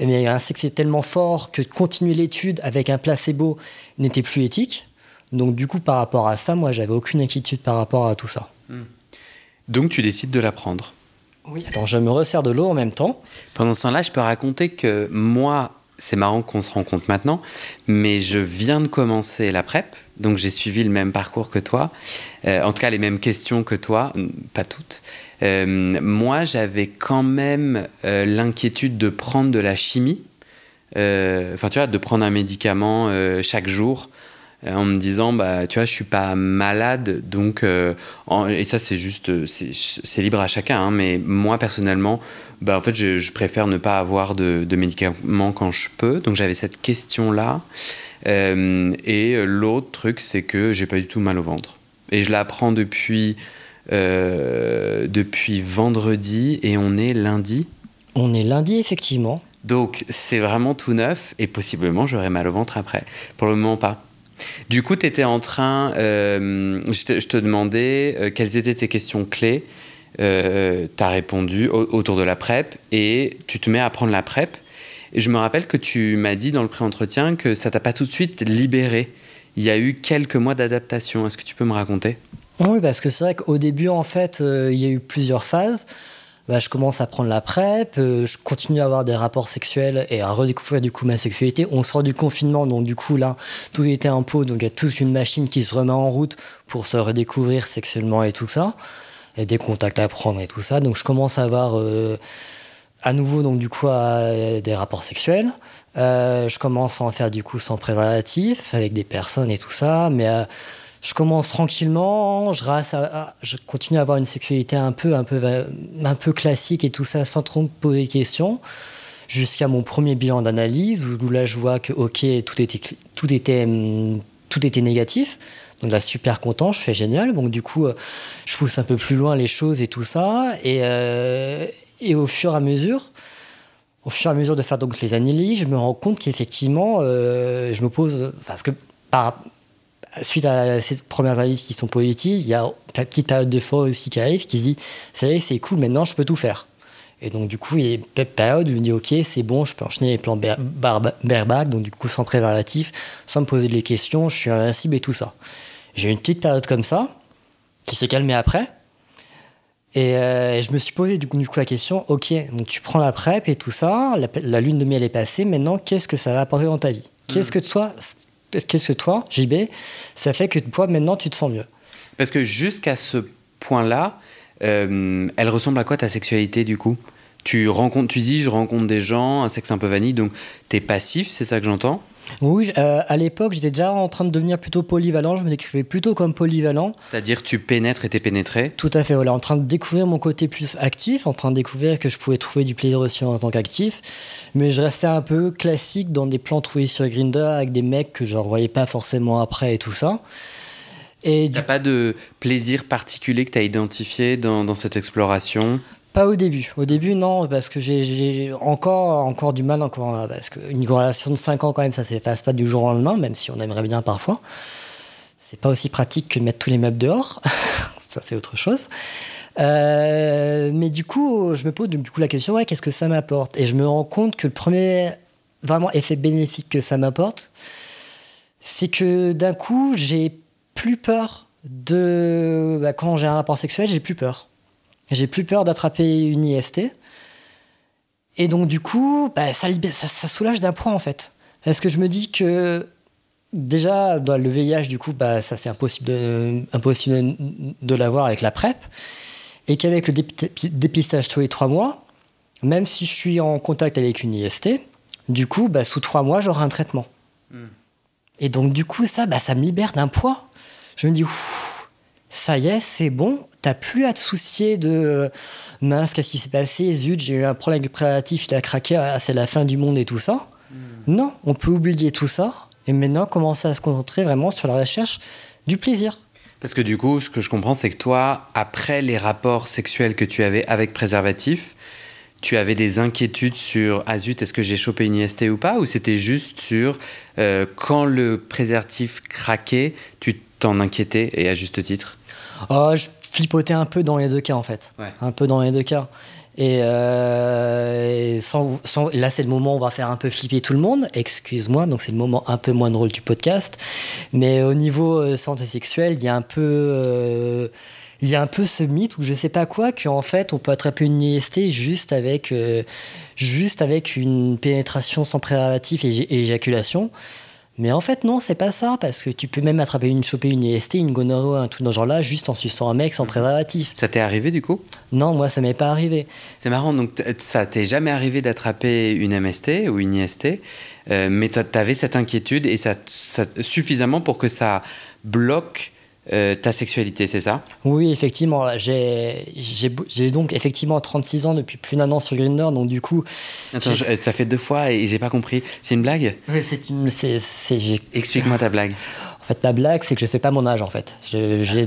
Mais il a un succès tellement fort que continuer l'étude avec un placebo n'était plus éthique. Donc du coup, par rapport à ça, moi, j'avais aucune inquiétude par rapport à tout ça. Hmm. Donc tu décides de la prendre Oui. Attends, je me resserre de l'eau en même temps. Pendant ce temps-là, je peux raconter que moi, c'est marrant qu'on se rencontre maintenant, mais je viens de commencer la PrEP, donc j'ai suivi le même parcours que toi, euh, en tout cas les mêmes questions que toi, pas toutes. Euh, moi, j'avais quand même euh, l'inquiétude de prendre de la chimie, enfin tu vois, de prendre un médicament chaque jour en me disant bah tu vois je suis pas malade donc euh, et ça c'est juste c'est libre à chacun hein, mais moi personnellement bah en fait je, préfère ne pas avoir de, médicaments quand je peux. Donc j'avais cette question là euh, et l'autre truc c'est que j'ai pas du tout mal au ventre. Et je l'apprends depuis depuis vendredi et on est lundi. On est lundi effectivement. Donc c'est vraiment tout neuf et possiblement j'aurai mal au ventre après. Pour le moment pas du coup, tu étais en train, euh, je, te, demandais euh, quelles étaient tes questions clés. Euh, tu as répondu autour de la PrEP et tu te mets à prendre la PrEP. Et je me rappelle que tu m'as dit dans le pré-entretien que ça t'a pas tout de suite libéré. Il y a eu quelques mois d'adaptation. Est-ce que tu peux me raconter? Oui, parce que c'est vrai qu'au début, en fait, il y a eu plusieurs phases. Bah, je commence à prendre la PrEP, euh, je continue à avoir des rapports sexuels et à redécouvrir du coup ma sexualité. On sort du confinement, donc du coup là, tout était en pot, donc il y a toute une machine qui se remet en route pour se redécouvrir sexuellement et tout ça, et des contacts à prendre et tout ça. Donc je commence à avoir euh, à nouveau donc du coup des rapports sexuels. Euh, je commence à en faire du coup sans préservatif avec des personnes et tout ça, mais je commence tranquillement, je, je, continue à avoir une sexualité un peu, peu, un peu classique et tout ça sans trop me poser de questions, jusqu'à mon premier bilan d'analyse où, là je vois que ok, tout était, tout était, tout était négatif. Donc là, super content, je fais génial. Donc du coup, euh, je pousse un peu plus loin les choses et tout ça. Et, euh, au fur et à mesure, au fur et à mesure de faire donc les analyses, je me rends compte qu'effectivement, euh, je me pose, parce que suite à ces premières analyses qui sont positives, il y a une petite période de foi aussi qui arrive qui se dit c'est c'est cool, maintenant je peux tout faire. Et donc, du coup, il y a une période où je me dis ok, c'est bon, je peux enchaîner les plans bareback, donc du coup, sans préservatif, sans me poser des questions, je suis invincible et tout ça. J'ai eu une petite période comme ça, qui s'est calmée après. Et euh, je me suis posé du coup, du coup, la question ok, donc tu prends la PrEP et tout ça, la, lune de miel est passée, maintenant, qu'est-ce que ça va apporter dans ta vie? Qu'est-ce hmm. que toi, qu'est-ce que toi, JB, ça fait que toi, maintenant, tu te sens mieux? Parce que jusqu'à ce point-là, euh, elle ressemble à quoi ta sexualité du coup? Tu, rencontres, tu dis je rencontre des gens, un sexe un peu vanille, donc tu es passif, c'est ça que j'entends? Oui, euh, à l'époque, j'étais déjà en train de devenir plutôt polyvalent. Je me décrivais plutôt comme polyvalent. C'est-à-dire, tu pénètres et t'es pénétré Tout à fait, voilà. En train de découvrir mon côté plus actif, en train de découvrir que je pouvais trouver du plaisir aussi en tant qu'actif. Mais je restais un peu classique dans des plans trouvés sur Grindr avec des mecs que je ne revoyais pas forcément après et tout ça. Et T'as pas de plaisir particulier que tu as identifié dans, dans cette exploration? Pas au début. Au début, non, parce que j'ai encore, encore du mal, encore, parce qu'une relation de 5 ans, quand même, ça ne s'efface pas du jour au lendemain, même si on aimerait bien parfois. C'est pas aussi pratique que mettre tous les meubles dehors. ça, c'est autre chose. Euh, mais du coup, je me pose du coup la question, ouais, qu'est-ce que ça m'apporte? Et je me rends compte que le premier vraiment effet bénéfique que ça m'apporte, c'est que d'un coup, j'ai plus peur de... Bah, quand j'ai un rapport sexuel, j'ai plus peur. J'ai plus peur d'attraper une IST. Et donc, du coup, bah, ça, ça, soulage d'un point, en fait. Parce que je me dis que, déjà, bah, le VIH, du coup, bah, ça, c'est impossible de, impossible de l'avoir avec la PrEP. Et qu'avec le dépistage tous les trois mois, même si je suis en contact avec une IST, du coup, bah, sous trois mois, j'aurai un traitement. Hmm. Et donc, du coup, ça, bah, ça me libère d'un poids. Je me dis, ça y est, c'est bon, t'as plus à te soucier de euh, mince, qu'est-ce qui s'est passé, zut, j'ai eu un problème avec le prélatif, il a craqué, ah, c'est la fin du monde et tout ça. Hmm. Non, on peut oublier tout ça et maintenant commencer à se concentrer vraiment sur la recherche du plaisir. Parce que du coup, ce que je comprends, c'est que toi, après les rapports sexuels que tu avais avec préservatif, tu avais des inquiétudes sur ah zut, est-ce que j'ai chopé une IST ou pas Ou c'était juste sur euh, quand le préservatif craquait, tu t'en inquiétais et à juste titre? Oh, Je flipotais un peu dans les deux cas en fait. Un peu dans les deux cas. Et, euh, sans, là, c'est le moment où on va faire un peu flipper tout le monde. Excuse-moi, donc c'est le moment un peu moins drôle du podcast. Mais au niveau euh, santé sexuelle, il y a un peu. Euh, il y a un peu ce mythe où je sais pas quoi qu'en fait on peut attraper une IST juste avec juste avec une pénétration sans préservatif et éjaculation mais en fait, non, c'est pas ça, parce que tu peux même attraper une, choper une IST, une gonorrhée, un truc dans ce genre-là, juste en suçant un mec sans préservatif. Ça t'est arrivé du coup? Non, moi, ça m'est pas arrivé. C'est marrant, donc ça t'est jamais arrivé d'attraper une MST ou une IST, euh, mais t'avais cette inquiétude et ça, ça, suffisamment pour que ça bloque euh, ta sexualité, c'est ça? Oui, effectivement. J'ai donc effectivement 36 ans depuis plus d'un an sur Grindr, donc du coup. Attends, ça fait deux fois et j'ai pas compris. C'est une blague? Oui, c'est une. Explique-moi ta blague. En fait, ma blague, c'est que je fais pas mon âge, en fait.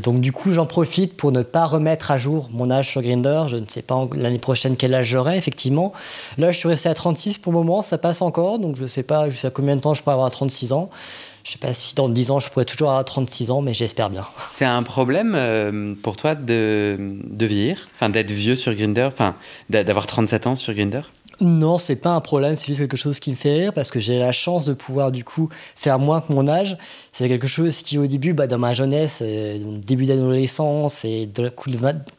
donc, du coup, j'en profite pour ne pas remettre à jour mon âge sur Grindr. Je ne sais pas l'année prochaine quel âge j'aurai, effectivement. Là, je suis resté à 36 pour le moment, ça passe encore, donc je sais pas jusqu'à combien de temps je peux avoir 36 ans. Je sais pas si dans 10 ans je pourrais toujours avoir 36 ans, mais j'espère bien. C'est un problème euh, pour toi de, de vieillir, enfin d'être vieux sur Grinder, enfin d'avoir 37 ans sur Grinder non, c'est pas un problème, c'est juste quelque chose qui me fait rire parce que j'ai la chance de pouvoir du coup faire moins que mon âge. C'est quelque chose qui au début, bah, dans ma jeunesse, euh, début d'adolescence et de,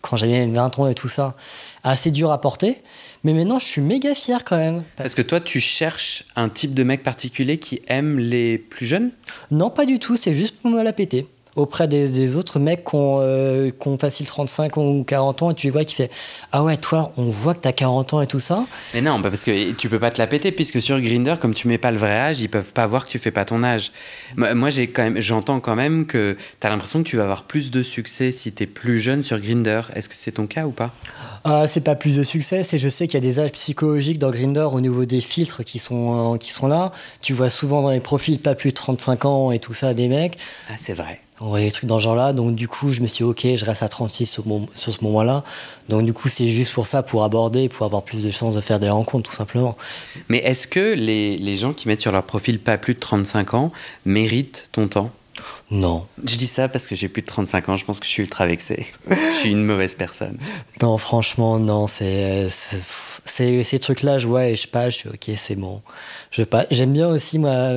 quand j'avais 20 ans et tout ça, assez dur à porter. Mais maintenant, je suis méga fier quand même. Parce que toi, tu cherches un type de mec particulier qui aime les plus jeunes? Non, pas du tout, c'est juste pour me la péter auprès des, autres mecs qui ont, euh, facile 35 ans ou 40 ans et tu les vois qui fait Ah ouais, toi, on voit que t'as 40 ans et tout ça. Mais non, bah parce que tu peux pas te la péter puisque sur Grinder, comme tu mets pas le vrai âge, ils peuvent pas voir que tu fais pas ton âge. Moi, j'ai quand même, j'entends quand même que tu as l'impression que tu vas avoir plus de succès si tu es plus jeune sur Grinder. Est-ce que c'est ton cas ou pas? Ah, c'est pas plus de succès, c'est je sais qu'il y a des âges psychologiques dans Grinder au niveau des filtres qui sont, euh, qui sont là. Tu vois souvent dans les profils pas plus de 35 ans et tout ça des mecs. Ah, c'est vrai. On voyait des trucs dans ce genre-là. Donc, du coup, je me suis dit, OK, je reste à 36 sur, sur ce moment-là. Donc, du coup, c'est juste pour ça, pour aborder, pour avoir plus de chances de faire des rencontres, tout simplement. Mais est-ce que les, les gens qui mettent sur leur profil pas plus de 35 ans méritent ton temps? Non. Je dis ça parce que j'ai plus de 35 ans, je pense que je suis ultra vexé. je suis une mauvaise personne. Non, franchement, non, c'est. Ces trucs-là, je vois et je passe, je suis ok, c'est bon. Je J'aime bien aussi, moi.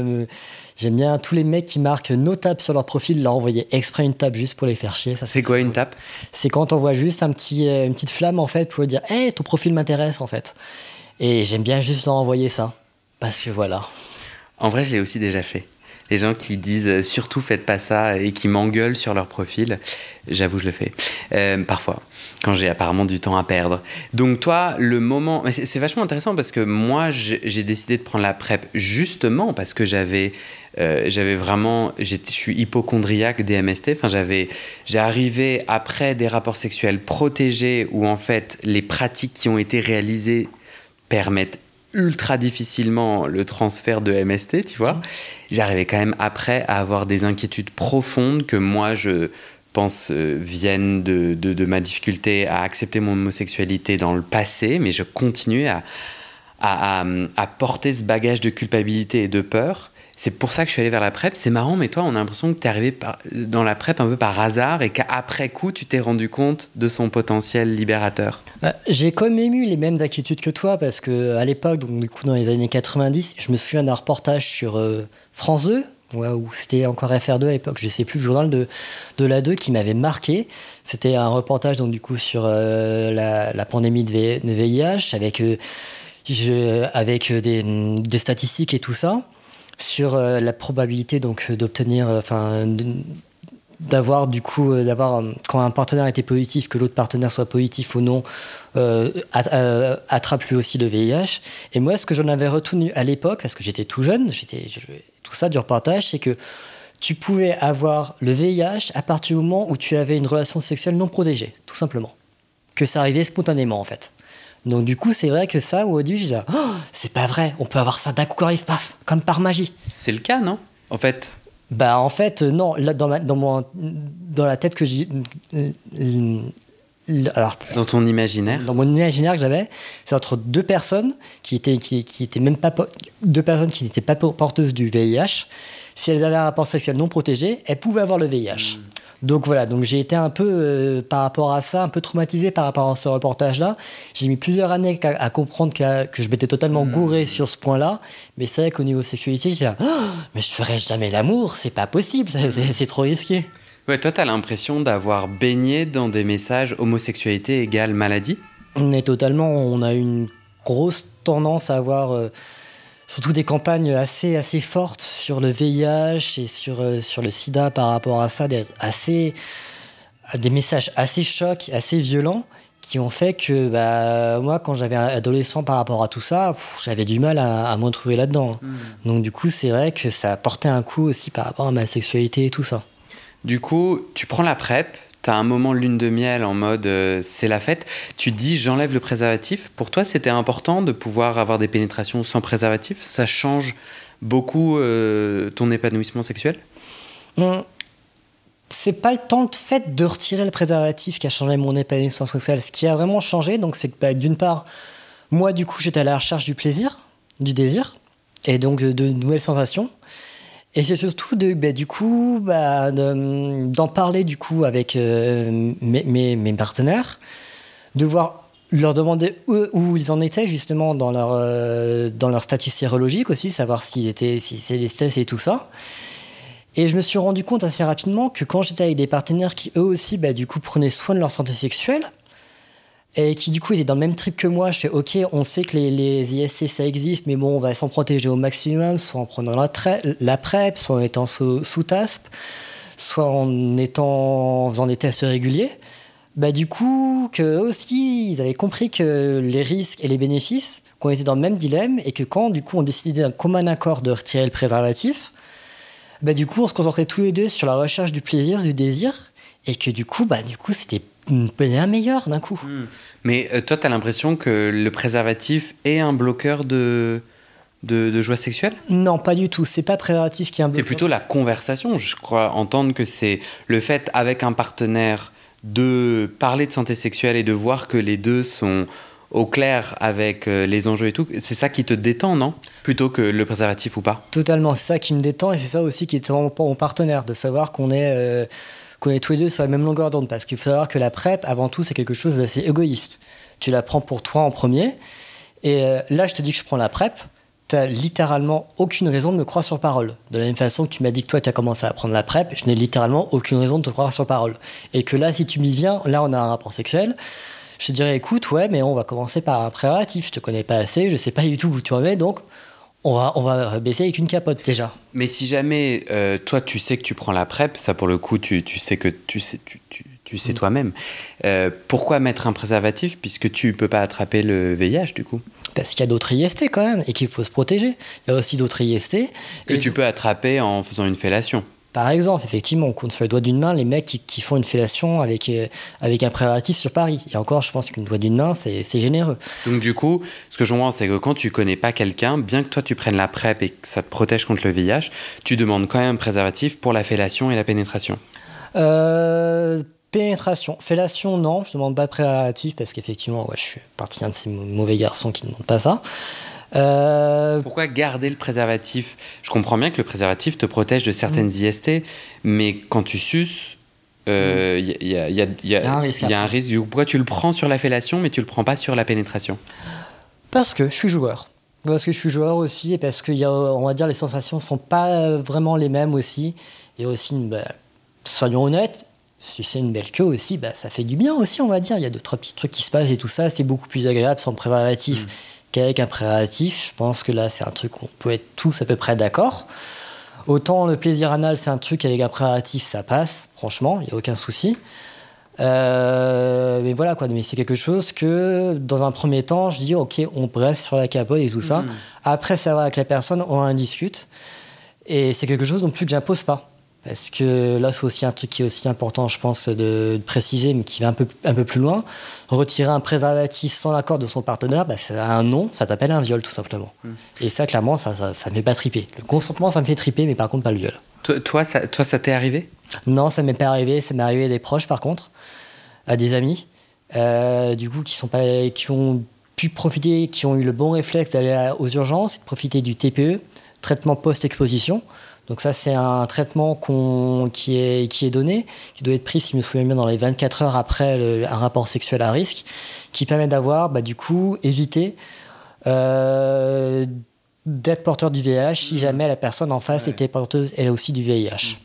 J'aime bien tous les mecs qui marquent nos tables sur leur profil, leur envoyer exprès une table juste pour les faire chier. Ça, c'est quoi une tape? C'est quand on voit juste un petit, euh, une petite flamme en fait pour dire Hé, ton profil m'intéresse en fait. Et j'aime bien juste leur envoyer ça. Parce que voilà. En vrai, je l'ai aussi déjà fait. Les gens qui disent euh, surtout faites pas ça et qui m'engueulent sur leur profil, j'avoue, je le fais. Euh, parfois, quand j'ai apparemment du temps à perdre. Donc, toi, le moment. C'est vachement intéressant parce que moi, j'ai décidé de prendre la PrEP justement parce que j'avais. Euh, j'avais vraiment, je suis hypochondriaque des MST. Enfin, j'avais, arrivé après des rapports sexuels protégés où en fait les pratiques qui ont été réalisées permettent ultra difficilement le transfert de MST, tu vois. J'arrivais quand même après à avoir des inquiétudes profondes que moi je pense euh, viennent de, de, ma difficulté à accepter mon homosexualité dans le passé, mais je continuais à, à, à porter ce bagage de culpabilité et de peur c'est pour ça que je suis allé vers la PrEP. C'est marrant, mais toi, on a l'impression que tu es arrivé dans la PrEP un peu par hasard et qu'après coup, tu t'es rendu compte de son potentiel libérateur. Bah, j'ai quand même eu les mêmes inquiétudes que toi parce que à l'époque, donc du coup dans les années 90, je me souviens d'un reportage sur euh, France 2 ou c'était encore FR2 à l'époque, je sais plus, le journal de, la 2 qui m'avait marqué. C'était un reportage donc du coup sur euh, la, pandémie de, VIH avec, euh, des, statistiques et tout ça sur euh, la probabilité donc euh, d'obtenir, euh, enfin, d'avoir du coup, d'avoir quand un partenaire était positif, que l'autre partenaire soit positif ou non, attrape lui aussi le VIH. Et moi, ce que j'en avais retenu à l'époque, parce que j'étais tout jeune, j'étais tout ça du reportage, c'est que tu pouvais avoir le VIH à partir du moment où tu avais une relation sexuelle non protégée, tout simplement. Que ça arrivait spontanément en fait. Donc du coup, c'est vrai que ça, au début, je dis, oh, c'est pas vrai, on peut avoir ça d'un coup quand arrive, paf, comme par magie. C'est le cas, non? En fait Bah en fait, euh, non, là, dans, ma, dans, mon, dans la tête que j'ai... Euh, alors, dans ton imaginaire Dans mon imaginaire que j'avais, c'est entre deux personnes qui étaient, qui, qui étaient même pas... Deux personnes qui n'étaient pas porteuses du VIH. Si elles avaient un rapport sexuel non protégé, elles pouvaient avoir le VIH. Hmm. Donc voilà, donc j'ai été un peu, euh, par rapport à ça, un peu traumatisé par rapport à ce reportage-là. J'ai mis plusieurs années à, comprendre que, je m'étais totalement hmm. gouré sur ce point-là. Mais c'est vrai qu'au niveau sexualité, j'ai oh, mais je ferai jamais l'amour, c'est pas possible, c'est trop risqué. Ouais, toi, t'as l'impression d'avoir baigné dans des messages homosexualité égale maladie? Mais totalement, on a une grosse tendance à avoir... Euh, surtout des campagnes assez, assez fortes sur le VIH et sur, euh, sur le sida par rapport à ça, des, assez, des messages assez chocs, assez violents qui ont fait que bah, moi, quand j'avais un adolescent par rapport à tout ça, j'avais du mal à, à me retrouver là-dedans. Hmm. Donc du coup, c'est vrai que ça a porté un coup aussi par rapport à ma sexualité et tout ça. Du coup, tu prends la PrEP, tu as un moment lune de miel en mode euh, c'est la fête, tu dis j'enlève le préservatif. Pour toi, c'était important de pouvoir avoir des pénétrations sans préservatif? Ça change beaucoup euh, ton épanouissement sexuel? Hum, C'est pas le temps de fait de retirer le préservatif qui a changé mon épanouissement sexuel. Ce qui a vraiment changé, donc c'est que bah, d'une part, moi du coup j'étais à la recherche du plaisir, du désir, et donc de nouvelles sensations. Et c'est surtout de, bah, du coup, bah, d'en parler du coup avec euh, mes, partenaires, de voir leur demander où, ils en étaient justement dans leur, euh, dans leur statut sérologique aussi, savoir s'ils étaient, si c'est des stress et tout ça. Et je me suis rendu compte assez rapidement que quand j'étais avec des partenaires qui eux aussi, bah, du coup, prenaient soin de leur santé sexuelle, et qui du coup était dans le même trip que moi. Je fais ok, on sait que les, les ISC ça existe, mais bon, on va s'en protéger au maximum, soit en prenant la, la PrEP, soit en étant sous, TASP, soit en étant en faisant des tests réguliers. Bah du coup, que aussi, ils avaient compris que les risques et les bénéfices, qu'on était dans le même dilemme, et que quand du coup on décidait d'un commun accord de retirer le préservatif, bah du coup on se concentrait tous les deux sur la recherche du plaisir, du désir, et que du coup, bah du coup c'était bien meilleur d'un coup. Hmm. Mais euh, toi, tu as l'impression que le préservatif est un bloqueur de, de, joie sexuelle? Non, pas du tout. C'est pas préservatif qui est un bloqueur. C'est plutôt la conversation. Je crois entendre que c'est le fait avec un partenaire de parler de santé sexuelle et de voir que les deux sont au clair avec euh, les enjeux et tout, c'est ça qui te détend, non? Plutôt que le préservatif ou pas? Totalement, c'est ça qui me détend et c'est ça aussi qui est mon, partenaire, de savoir qu'on est... Euh, qu'on est tous les deux sur la même longueur d'onde. Parce qu'il faut savoir que la PrEP, avant tout, c'est quelque chose d'assez égoïste. Tu la prends pour toi en premier. Et euh, là, je te dis que je prends la PrEP. Tu n'as littéralement aucune raison de me croire sur parole. De la même façon que tu m'as dit que toi, tu as commencé à prendre la PrEP, je n'ai littéralement aucune raison de te croire sur parole. Et que là, si tu m'y viens, là, on a un rapport sexuel. Je te dirais, écoute, ouais, mais on va commencer par un préservatif. Je te connais pas assez, je sais pas du tout où tu en es, donc on va, on va baisser avec une capote déjà. Mais si jamais euh, toi tu sais que tu prends la PrEP, ça pour le coup tu, tu sais que tu sais, tu, tu, tu sais mm. toi-même. Euh, pourquoi mettre un préservatif puisque tu peux pas attraper le VIH du coup? Parce qu'il y a d'autres IST quand même et qu'il faut se protéger. Il y a aussi d'autres IST. Que tu peux attraper en faisant une fellation. Par exemple, effectivement, on compte sur le doigt d'une main les mecs qui, font une fellation avec, euh, avec un préservatif sur Paris. Et encore, je pense qu'une doigt d'une main, c'est généreux. Donc du coup, ce que je comprends, c'est que quand tu connais pas quelqu'un, bien que toi tu prennes la PrEP et que ça te protège contre le VIH, tu demandes quand même un préservatif pour la fellation et la pénétration. Euh, pénétration. Fellation, non, je demande pas de préservatif parce qu'effectivement, ouais, je suis partie un de ces mauvais garçons qui ne demandent pas ça. Euh, Pourquoi garder le préservatif? Je comprends bien que le préservatif te protège de certaines mm. IST, mais quand tu suces, il y, a un risque. Pourquoi tu le prends sur la fellation, mais tu le prends pas sur la pénétration? Parce que je suis joueur. Parce que je suis joueur aussi, et parce que, y a, on va dire, les sensations sont pas vraiment les mêmes aussi. Et aussi, bah, soyons honnêtes, si c'est une belle queue aussi, bah, ça fait du bien aussi, on va dire. Il y a deux, trois petits trucs qui se passent et tout ça. C'est beaucoup plus agréable sans préservatif. Mm qu'avec un préservatif. Je pense que là, c'est un truc où on peut être tous à peu près d'accord. Autant le plaisir anal, c'est un truc avec un préservatif, ça passe, franchement, il n'y a aucun souci. Euh, mais voilà quoi, mais c'est quelque chose que dans un premier temps, je dis ok, on presse sur la capote et tout ça. Mmh. Après, ça va avec la personne, on en discute. Et c'est quelque chose non plus que j'impose pas. Parce que là, c'est aussi un truc qui est aussi important, je pense, de, préciser, mais qui va un peu, un peu plus loin. Retirer un préservatif sans l'accord de son partenaire, bah, c'est un nom, ça t'appelle un viol, tout simplement. Hmm. Et ça, clairement, ça, ça, ça me fait pas triper. Le consentement, ça me fait triper, mais par contre, pas le viol. Toi, ça, toi, ça t'est arrivé? Non, ça m'est pas arrivé. Ça m'est arrivé à des proches, par contre, à des amis, euh, du coup, qui, sont pas, qui ont pu profiter, qui ont eu le bon réflexe d'aller aux urgences et de profiter du TPE, traitement post-exposition. Donc ça, c'est un traitement qui, est, qui est donné, qui doit être pris, si je me souviens bien, dans les 24 heures après un rapport sexuel à risque, qui permet d'avoir, bah, du coup, éviter euh, d'être porteur du VIH si mmh. jamais la personne en face était porteuse, elle aussi, du VIH.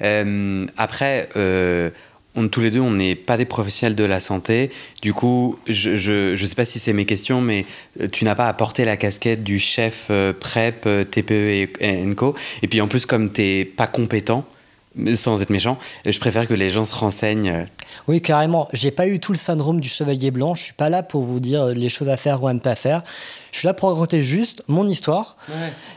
Euh, après, euh, on, tous les deux, on n'est pas des professionnels de la santé. Du coup, je ne sais pas si c'est mes questions, mais euh, tu n'as pas porter la casquette du chef euh, PrEP, euh, TPE et, et co. Et puis en plus, comme tu n'es pas compétent, sans être méchant, je préfère que les gens se renseignent. Oui, carrément. J'ai pas eu tout le syndrome du chevalier blanc. Je suis pas là pour vous dire les choses à faire ou à ne pas faire. Je suis là pour raconter juste mon histoire.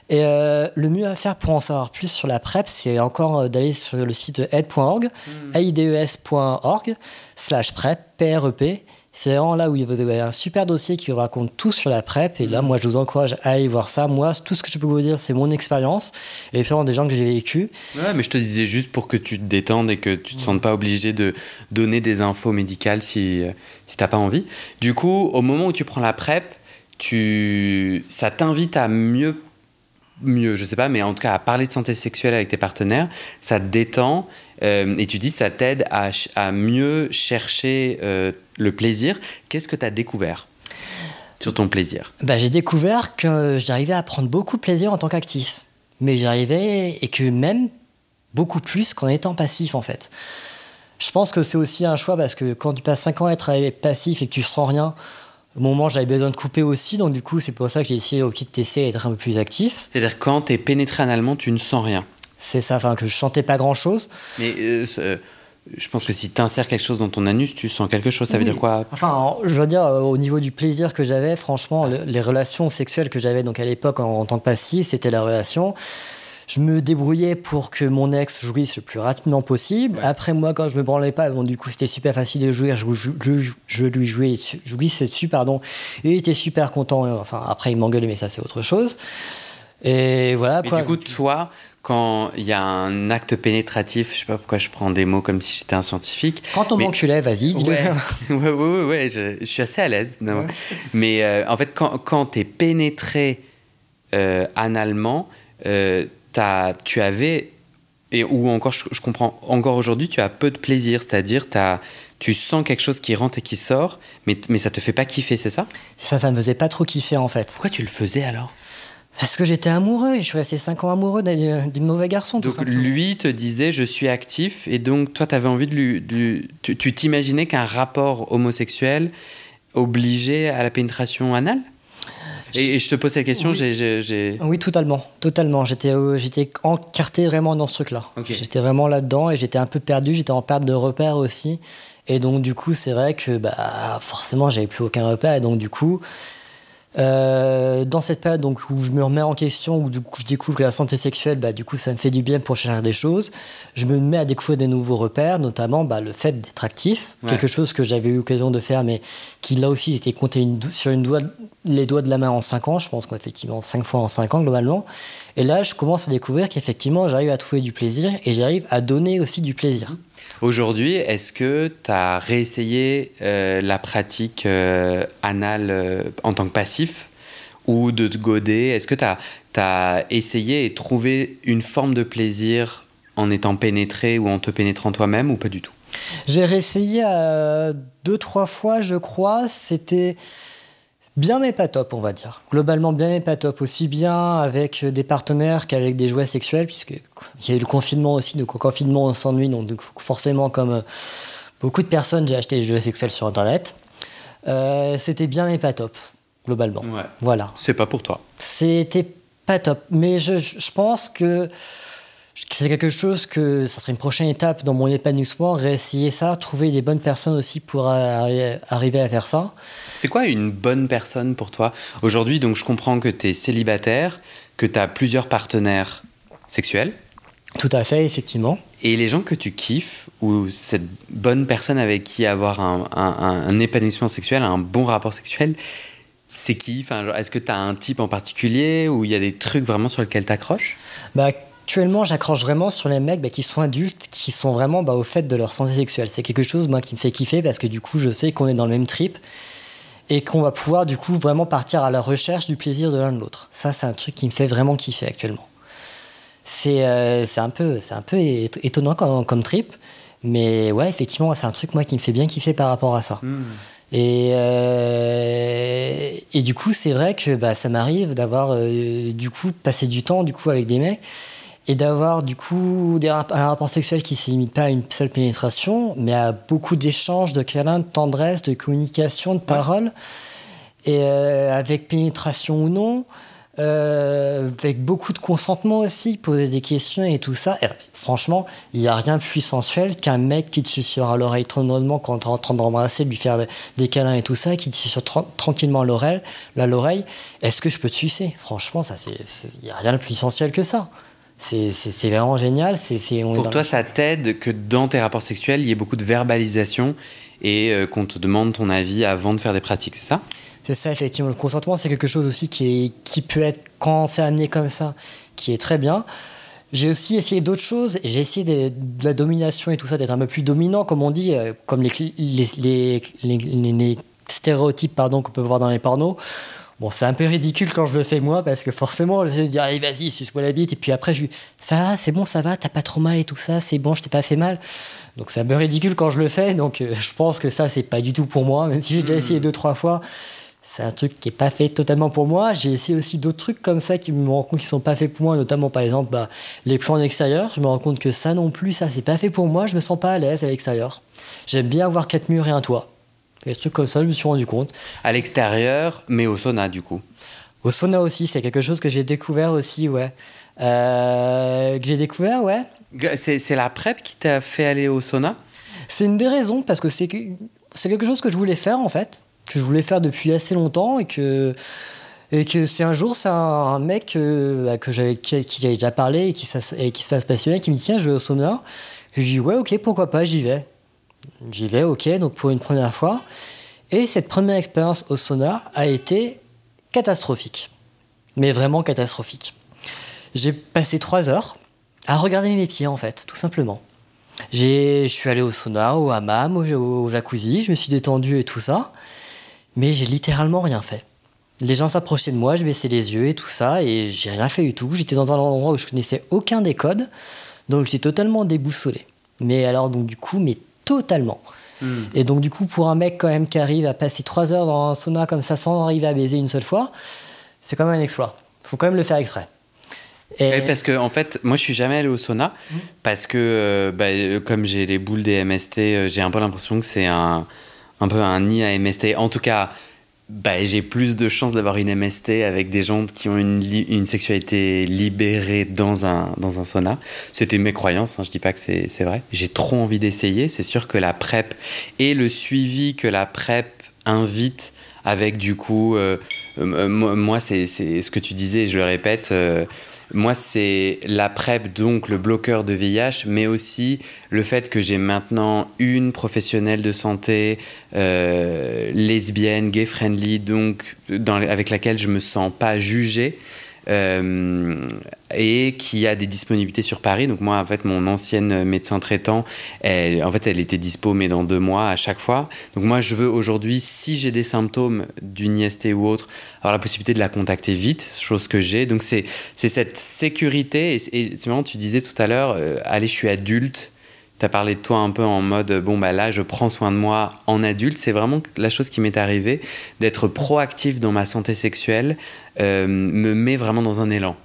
Et euh, le mieux à faire pour en savoir plus sur la PrEP, c'est encore euh, d'aller sur le site aide.org, hmm. aides.org, slash PrEP, PREP. C'est vraiment là où il y a un super dossier qui raconte tout sur la PrEP. Et là, mm. moi, je vous encourage à aller voir ça. Moi, tout ce que je peux vous dire, c'est mon expérience et puis des gens que j'ai vécu. Ouais, mais je te disais juste pour que tu te détendes et que tu te sentes pas obligé de donner des infos médicales si, si t'as pas envie. Du coup, au moment où tu prends la PrEP, tu... ça t'invite à mieux mieux, je sais pas, mais en tout cas à parler de santé sexuelle avec tes partenaires, ça te détend euh, et tu dis ça t'aide à, à, mieux chercher euh, le plaisir. Qu'est-ce que tu as découvert sur ton plaisir? Bah, J'ai découvert que j'arrivais à prendre beaucoup de plaisir en tant qu'actif. Mais j'arrivais, et que même beaucoup plus qu'en étant passif en fait. Je pense que c'est aussi un choix parce que quand tu passes 5 ans à être passif et que tu sens rien, au moment j'avais besoin de couper aussi, donc du coup c'est pour ça que j'ai essayé au kit TC d'être un peu plus actif. C'est-à-dire quand tu es pénétré analement, tu ne sens rien C'est ça, enfin que je sentais pas grand-chose. Mais euh, je pense que si tu insères quelque chose dans ton anus, tu sens quelque chose. Ça veut dire quoi? Enfin, je veux dire, euh, au niveau du plaisir que j'avais, franchement, les relations sexuelles que j'avais donc à l'époque en, tant que passif, c'était la relation. Je me débrouillais pour que mon ex jouisse le plus rapidement possible. Après, moi, quand je me branlais pas, bon, du coup, c'était super facile de jouir. Je, je, lui jouais, jouissais dessus, pardon. Et il était super content. Enfin, après, il m'engueulait, mais ça, c'est autre chose. Et voilà. quoi. du coup, toi, quand il y a un acte pénétratif, je sais pas pourquoi je prends des mots comme si j'étais un scientifique. Quand on m'enculait, vas-y, dis-le. Ouais, ouais, ouais, ouais, je, suis assez à l'aise. Mais euh, en fait, quand, quand tu es pénétré euh, analement, euh, as, tu avais, et, ou encore, je, je comprends, encore aujourd'hui, tu as peu de plaisir, c'est-à-dire tu sens quelque chose qui rentre et qui sort, mais, mais ça te fait pas kiffer, c'est ça? Ça, ça me faisait pas trop kiffer en fait. Pourquoi tu le faisais alors? Parce que j'étais amoureux et je suis resté 5 ans amoureux d'un mauvais garçon. Donc lui te disait je suis actif et donc toi tu avais envie de lui. tu t'imaginais qu'un rapport homosexuel obligeait à la pénétration anale? Et, je te pose cette question, j'ai... Oui, totalement, totalement. J'étais, j'étais encarté vraiment dans ce truc-là. J'étais vraiment là-dedans et j'étais un peu perdu, j'étais en perte de repères aussi. Et donc, du coup, c'est vrai que bah, forcément, j'avais plus aucun repère. Et donc, du coup, euh, dans cette période donc, où je me remets en question, où du coup, je découvre que la santé sexuelle, bah, du coup, ça me fait du bien pour chercher des choses, je me mets à découvrir des nouveaux repères, notamment bah, le fait d'être actif, quelque chose que j'avais eu l'occasion de faire, mais qui là aussi était compté sur une doigt, les doigts de la main en 5 ans, je pense qu'effectivement 5 fois en 5 ans globalement. Et là, je commence à découvrir qu'effectivement, j'arrive à trouver du plaisir et j'arrive à donner aussi du plaisir. Aujourd'hui, est-ce que tu as réessayé euh, la pratique euh, anale euh, en tant que passif ou de te goder? Est-ce que tu as, essayé et trouvé une forme de plaisir en étant pénétré ou en te pénétrant toi-même ou pas du tout? J'ai réessayé deux, trois fois, je crois. C'était Bien mais pas top, on va dire. Globalement bien mais pas top, aussi bien avec des partenaires qu'avec des jouets sexuels, puisque il y a eu le confinement aussi, donc au confinement on s'ennuie, donc forcément comme euh, beaucoup de personnes j'ai acheté des jouets sexuels sur internet. Euh, c'était bien mais pas top, globalement. Voilà. C'est pas pour toi. C'était pas top, mais je, je pense que c'est quelque chose que ça serait une prochaine étape dans mon épanouissement, réessayer ça, trouver des bonnes personnes aussi pour arriver à faire ça. C'est quoi une bonne personne pour toi? Aujourd'hui, donc je comprends que tu es célibataire, que tu as plusieurs partenaires sexuels. Tout à fait, effectivement. Et les gens que tu kiffes, ou cette bonne personne avec qui avoir un, un épanouissement sexuel, un bon rapport sexuel, c'est qui? Enfin, Est-ce que tu as un type en particulier ou il y a des trucs vraiment sur lesquels tu accroches bah, Actuellement, j'accroche vraiment sur les mecs bah, qui sont adultes, qui sont vraiment bah, au fait de leur santé sexuelle. C'est quelque chose moi qui me fait kiffer parce que du coup, je sais qu'on est dans le même trip et qu'on va pouvoir du coup vraiment partir à la recherche du plaisir de l'un de l'autre. Ça, c'est un truc qui me fait vraiment kiffer actuellement. C'est euh, un peu c'est un peu étonnant comme, comme, trip, mais ouais, effectivement, c'est un truc moi qui me fait bien kiffer par rapport à ça. Hmm. Et, euh, et du coup, c'est vrai que bah, ça m'arrive d'avoir euh, du coup passé du temps du coup avec des mecs et d'avoir du coup des, un rapport sexuel qui ne se limite pas à une seule pénétration, mais à beaucoup d'échanges, de câlins, de tendresse, de communication, de paroles, et euh, avec pénétration ou non, euh, avec beaucoup de consentement aussi, poser des questions et tout ça. franchement, il n'y a rien de plus sensuel qu'un mec qui te susurre à l'oreille tranquillement quand tu es en train d'embrasser, lui faire des câlins et tout ça, qui te susurre tranquillement à l'oreille. Est-ce que je peux te sucer? Franchement, il n'y a rien de plus sensuel que ça. C'est vraiment génial. Pour toi, ça t'aide que dans tes rapports sexuels, il y ait beaucoup de verbalisation et euh, qu'on te demande ton avis avant de faire des pratiques, c'est ça? C'est ça, effectivement. Le consentement, c'est quelque chose aussi qui, est, qui peut être, quand c'est amené comme ça, qui est très bien. J'ai aussi essayé d'autres choses. J'ai essayé de, la domination et tout ça, d'être un peu plus dominant, comme on dit, euh, comme les, les, les, les stéréotypes qu'on peut voir dans les pornos Bon, c'est un peu ridicule quand je le fais moi, parce que forcément, je vais dire, allez, vas-y, suce-moi la bite. Et puis après, je lui ça va, c'est bon, ça va, t'as pas trop mal et tout ça, c'est bon, je t'ai pas fait mal. Donc c'est un peu ridicule quand je le fais. Donc euh, je pense que ça, c'est pas du tout pour moi. Même si j'ai déjà hmm. essayé deux, trois fois, c'est un truc qui est pas fait totalement pour moi. J'ai essayé aussi d'autres trucs comme ça qui me rends compte qu'ils sont pas faits pour moi, notamment par exemple bah, les plans en extérieur. Je me rends compte que ça non plus, ça, c'est pas fait pour moi. Je me sens pas à l'aise à l'extérieur. J'aime bien avoir quatre murs et un toit. Des trucs comme ça, je me suis rendu compte. À l'extérieur, mais au sauna, du coup Au sauna aussi, c'est quelque chose que j'ai découvert aussi, ouais. Euh, que j'ai découvert, ouais. C'est la PrEP qui t'a fait aller au sauna? C'est une des raisons, parce que c'est quelque chose que je voulais faire, en fait. Que je voulais faire depuis assez longtemps et que. Et que c'est un jour, c'est un, mec euh, bah, que j'avais, qui, qui j'avais déjà parlé et qui, et qui se passe passionné, qui me dit Tiens, je vais au sauna. je lui dis Ouais, ok, pourquoi pas, j'y vais. J'y vais, ok, donc pour une première fois. Et cette première expérience au sauna a été catastrophique. Mais vraiment catastrophique. J'ai passé trois heures à regarder mes pieds, en fait, tout simplement. Je suis allé au sauna, au hammam, au, jacuzzi, je me suis détendu et tout ça. Mais j'ai littéralement rien fait. Les gens s'approchaient de moi, je baissais les yeux et tout ça, et j'ai rien fait du tout. J'étais dans un endroit où je connaissais aucun des codes, donc j'étais totalement déboussolé. Mais alors, donc du coup, mais totalement. Hmm. Et donc, du coup, pour un mec quand même qui arrive à passer trois heures dans un sauna comme ça sans arriver à baiser une seule fois, c'est quand même un exploit. faut quand même le faire exprès. Et... parce que en fait, moi je suis jamais allé au sauna hmm. parce que euh, bah, comme j'ai les boules des MST, euh, j'ai un peu l'impression que c'est un, un peu un nid à MST. En tout cas, bah, j'ai plus de chances d'avoir une MST avec des gens qui ont une, une sexualité libérée dans un, dans un sauna. C'était mes croyances, hein, je dis pas que c'est vrai. J'ai trop envie d'essayer. C'est sûr que la PrEP et le suivi que la PrEP invite avec du coup, euh, euh, moi c'est ce que tu disais, je le répète, euh, moi, c'est la PrEP, donc le bloqueur de VIH, mais aussi le fait que j'ai maintenant une professionnelle de santé lesbienne, gay-friendly, donc avec laquelle je me sens pas jugée. Euh, et qui a des disponibilités sur Paris. Donc moi, en fait, mon ancienne médecin traitant, elle, en fait, elle était dispo, mais dans deux mois à chaque fois. Donc moi, je veux aujourd'hui, si j'ai des symptômes d'une IST ou autre, avoir la possibilité de la contacter vite, chose que j'ai. Donc c'est cette sécurité. Et, marrant, tu disais tout à l'heure, euh, allez, je suis adulte tu as parlé de toi un peu en mode bon bah là je prends soin de moi en adulte c'est vraiment la chose qui m'est arrivée d'être proactif dans ma santé sexuelle euh, me met vraiment dans un élan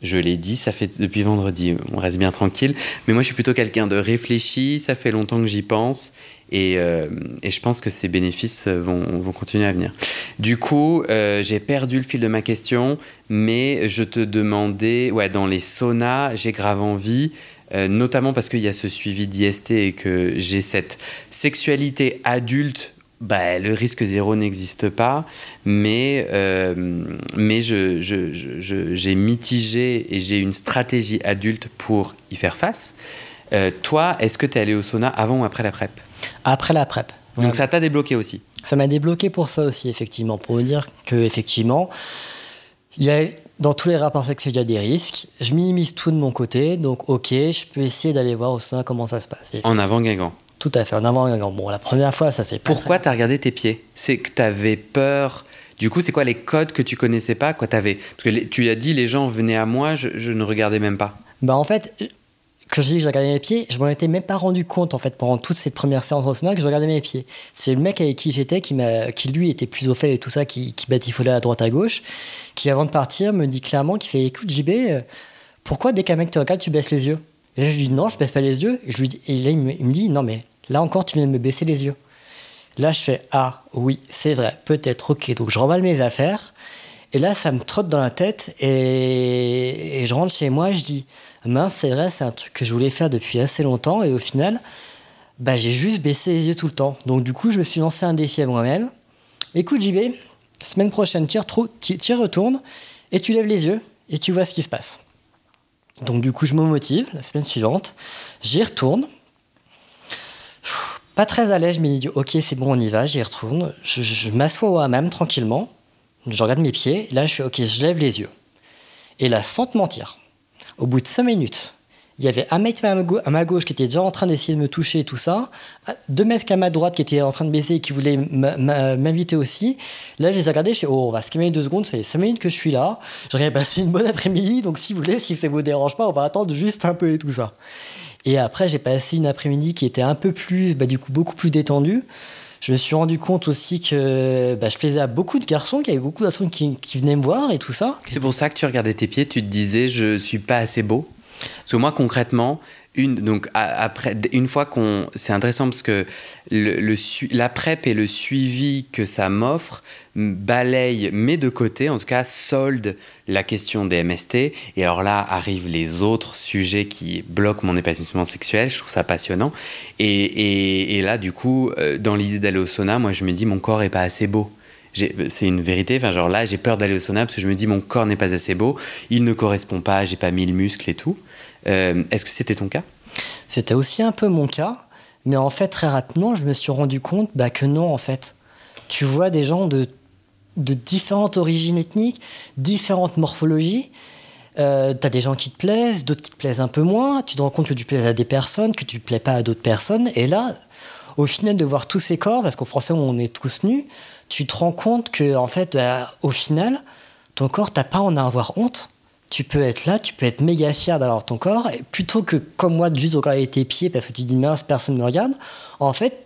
je l'ai dit, ça fait depuis vendredi, on reste bien tranquille. Mais moi, je suis plutôt quelqu'un de réfléchi, ça fait longtemps que j'y pense. Et, euh, et, je pense que ces bénéfices vont, vont continuer à venir. Du coup, euh, j'ai perdu le fil de ma question, mais je te demandais, ouais, dans les saunas, j'ai grave envie euh, notamment parce qu'il y a ce suivi d'IST et que j'ai cette sexualité adulte bah, le risque zéro n'existe pas, mais, euh, mais j'ai je, je, mitigé et j'ai une stratégie adulte pour y faire face. Euh, toi, est-ce que tu es allé au sauna avant ou après la PrEP? Après la PrEP. Donc ça t'a débloqué aussi? Ça m'a débloqué pour ça aussi, effectivement, pour me dire que effectivement, il y a dans tous les rapports sexuels, il y a des risques. Je minimise tout de mon côté, donc ok, je peux essayer d'aller voir au sein comment ça se passe. En avant Guingamp Tout à fait, en avant Guingamp. Bon, la première fois, ça s'est Pourquoi tu as regardé tes pieds? C'est que tu avais peur. Du coup, c'est quoi les codes que tu connaissais pas quoi, avais... Parce que tu as dit, les gens venaient à moi, je, je ne regardais même pas. Bah en fait, quand je dis que je regardais mes pieds, je m'en étais même pas rendu compte en fait pendant toute cette première séance au que je regardais mes pieds. C'est le mec avec qui j'étais qui, qui lui était plus au fait et tout ça, qui, qui batifolait à droite à gauche, qui avant de partir me dit clairement qu'il fait écoute JB, euh, pourquoi dès qu'un mec te regarde tu baisses les yeux? Et là je lui dis non, je baisse pas les yeux. Et, je lui dis, et là il me, dit non mais là encore tu viens de me baisser les yeux. Là je fais ah oui c'est vrai peut-être ok donc je remballe mes affaires et là ça me trotte dans la tête et, et je rentre chez moi je dis mince, c'est vrai, c'est un truc que je voulais faire depuis assez longtemps et au final, bah, j'ai juste baissé les yeux tout le temps. Donc du coup, je me suis lancé un défi à moi-même. Écoute JB, semaine prochaine, tu y retournes et tu lèves les yeux et tu vois ce qui se passe. Donc du coup, je me motive la semaine suivante, j'y retourne. Pas très à l'aise, je me dis ok, c'est bon, on y va, j'y retourne. Je, m'assois au hammam tranquillement, je regarde mes pieds, là je fais ok, je lève les yeux. Et là, sans te mentir, au bout de 5 minutes, il y avait un mec à ma gauche qui était déjà en train d'essayer de me toucher et tout ça, deux mecs à ma droite qui étaient en train de baisser et qui voulaient m'inviter aussi. Là, je les ai regardés, je suis oh, on va se calmer deux secondes, c'est 5 minutes que je suis là. J'aurais passé une bonne après-midi, donc si vous voulez, si ça vous dérange pas, on va attendre juste un peu et tout ça. Et après, j'ai passé une après-midi qui était un peu plus, bah, du coup, beaucoup plus détendue. Je me suis rendu compte aussi que bah, je plaisais à beaucoup de garçons, qu'il y avait beaucoup de qui, venaient me voir et tout ça. C'est pour ça que tu regardais tes pieds, tu te disais je suis pas assez beau. Parce que moi concrètement, donc après, une fois qu'on, c'est intéressant parce que le, la PrEP et le suivi que ça m'offre balaye, met de côté, en tout cas solde la question des MST. Et alors là arrivent les autres sujets qui bloquent mon épanouissement sexuel. Je trouve ça passionnant. Et, et, là, du coup, euh, dans l'idée d'aller au sauna, moi je me dis mon corps est pas assez beau c'est une vérité. Enfin, genre là, j'ai peur d'aller au sauna parce que je me dis mon corps n'est pas assez beau, il ne correspond pas, j'ai pas mis le muscle et tout. Euh, est-ce que c'était ton cas? C'était aussi un peu mon cas, mais en fait, très rapidement, je me suis rendu compte bah, que non, en fait. Tu vois des gens de, différentes origines ethniques, différentes morphologies. Euh, tu as des gens qui te plaisent, d'autres qui te plaisent un peu moins. Tu te rends compte que tu plais à des personnes, que tu plais pas à d'autres personnes. Et là, au final, de voir tous ces corps, parce qu'en français, on est tous nus, tu te rends compte que, en fait, bah, au final, ton corps, t'as pas à en avoir honte tu peux être là, tu peux être méga fier d'avoir ton corps, et plutôt que comme moi de juste regarder tes pieds parce que tu dis mince, personne ne me regarde, en fait,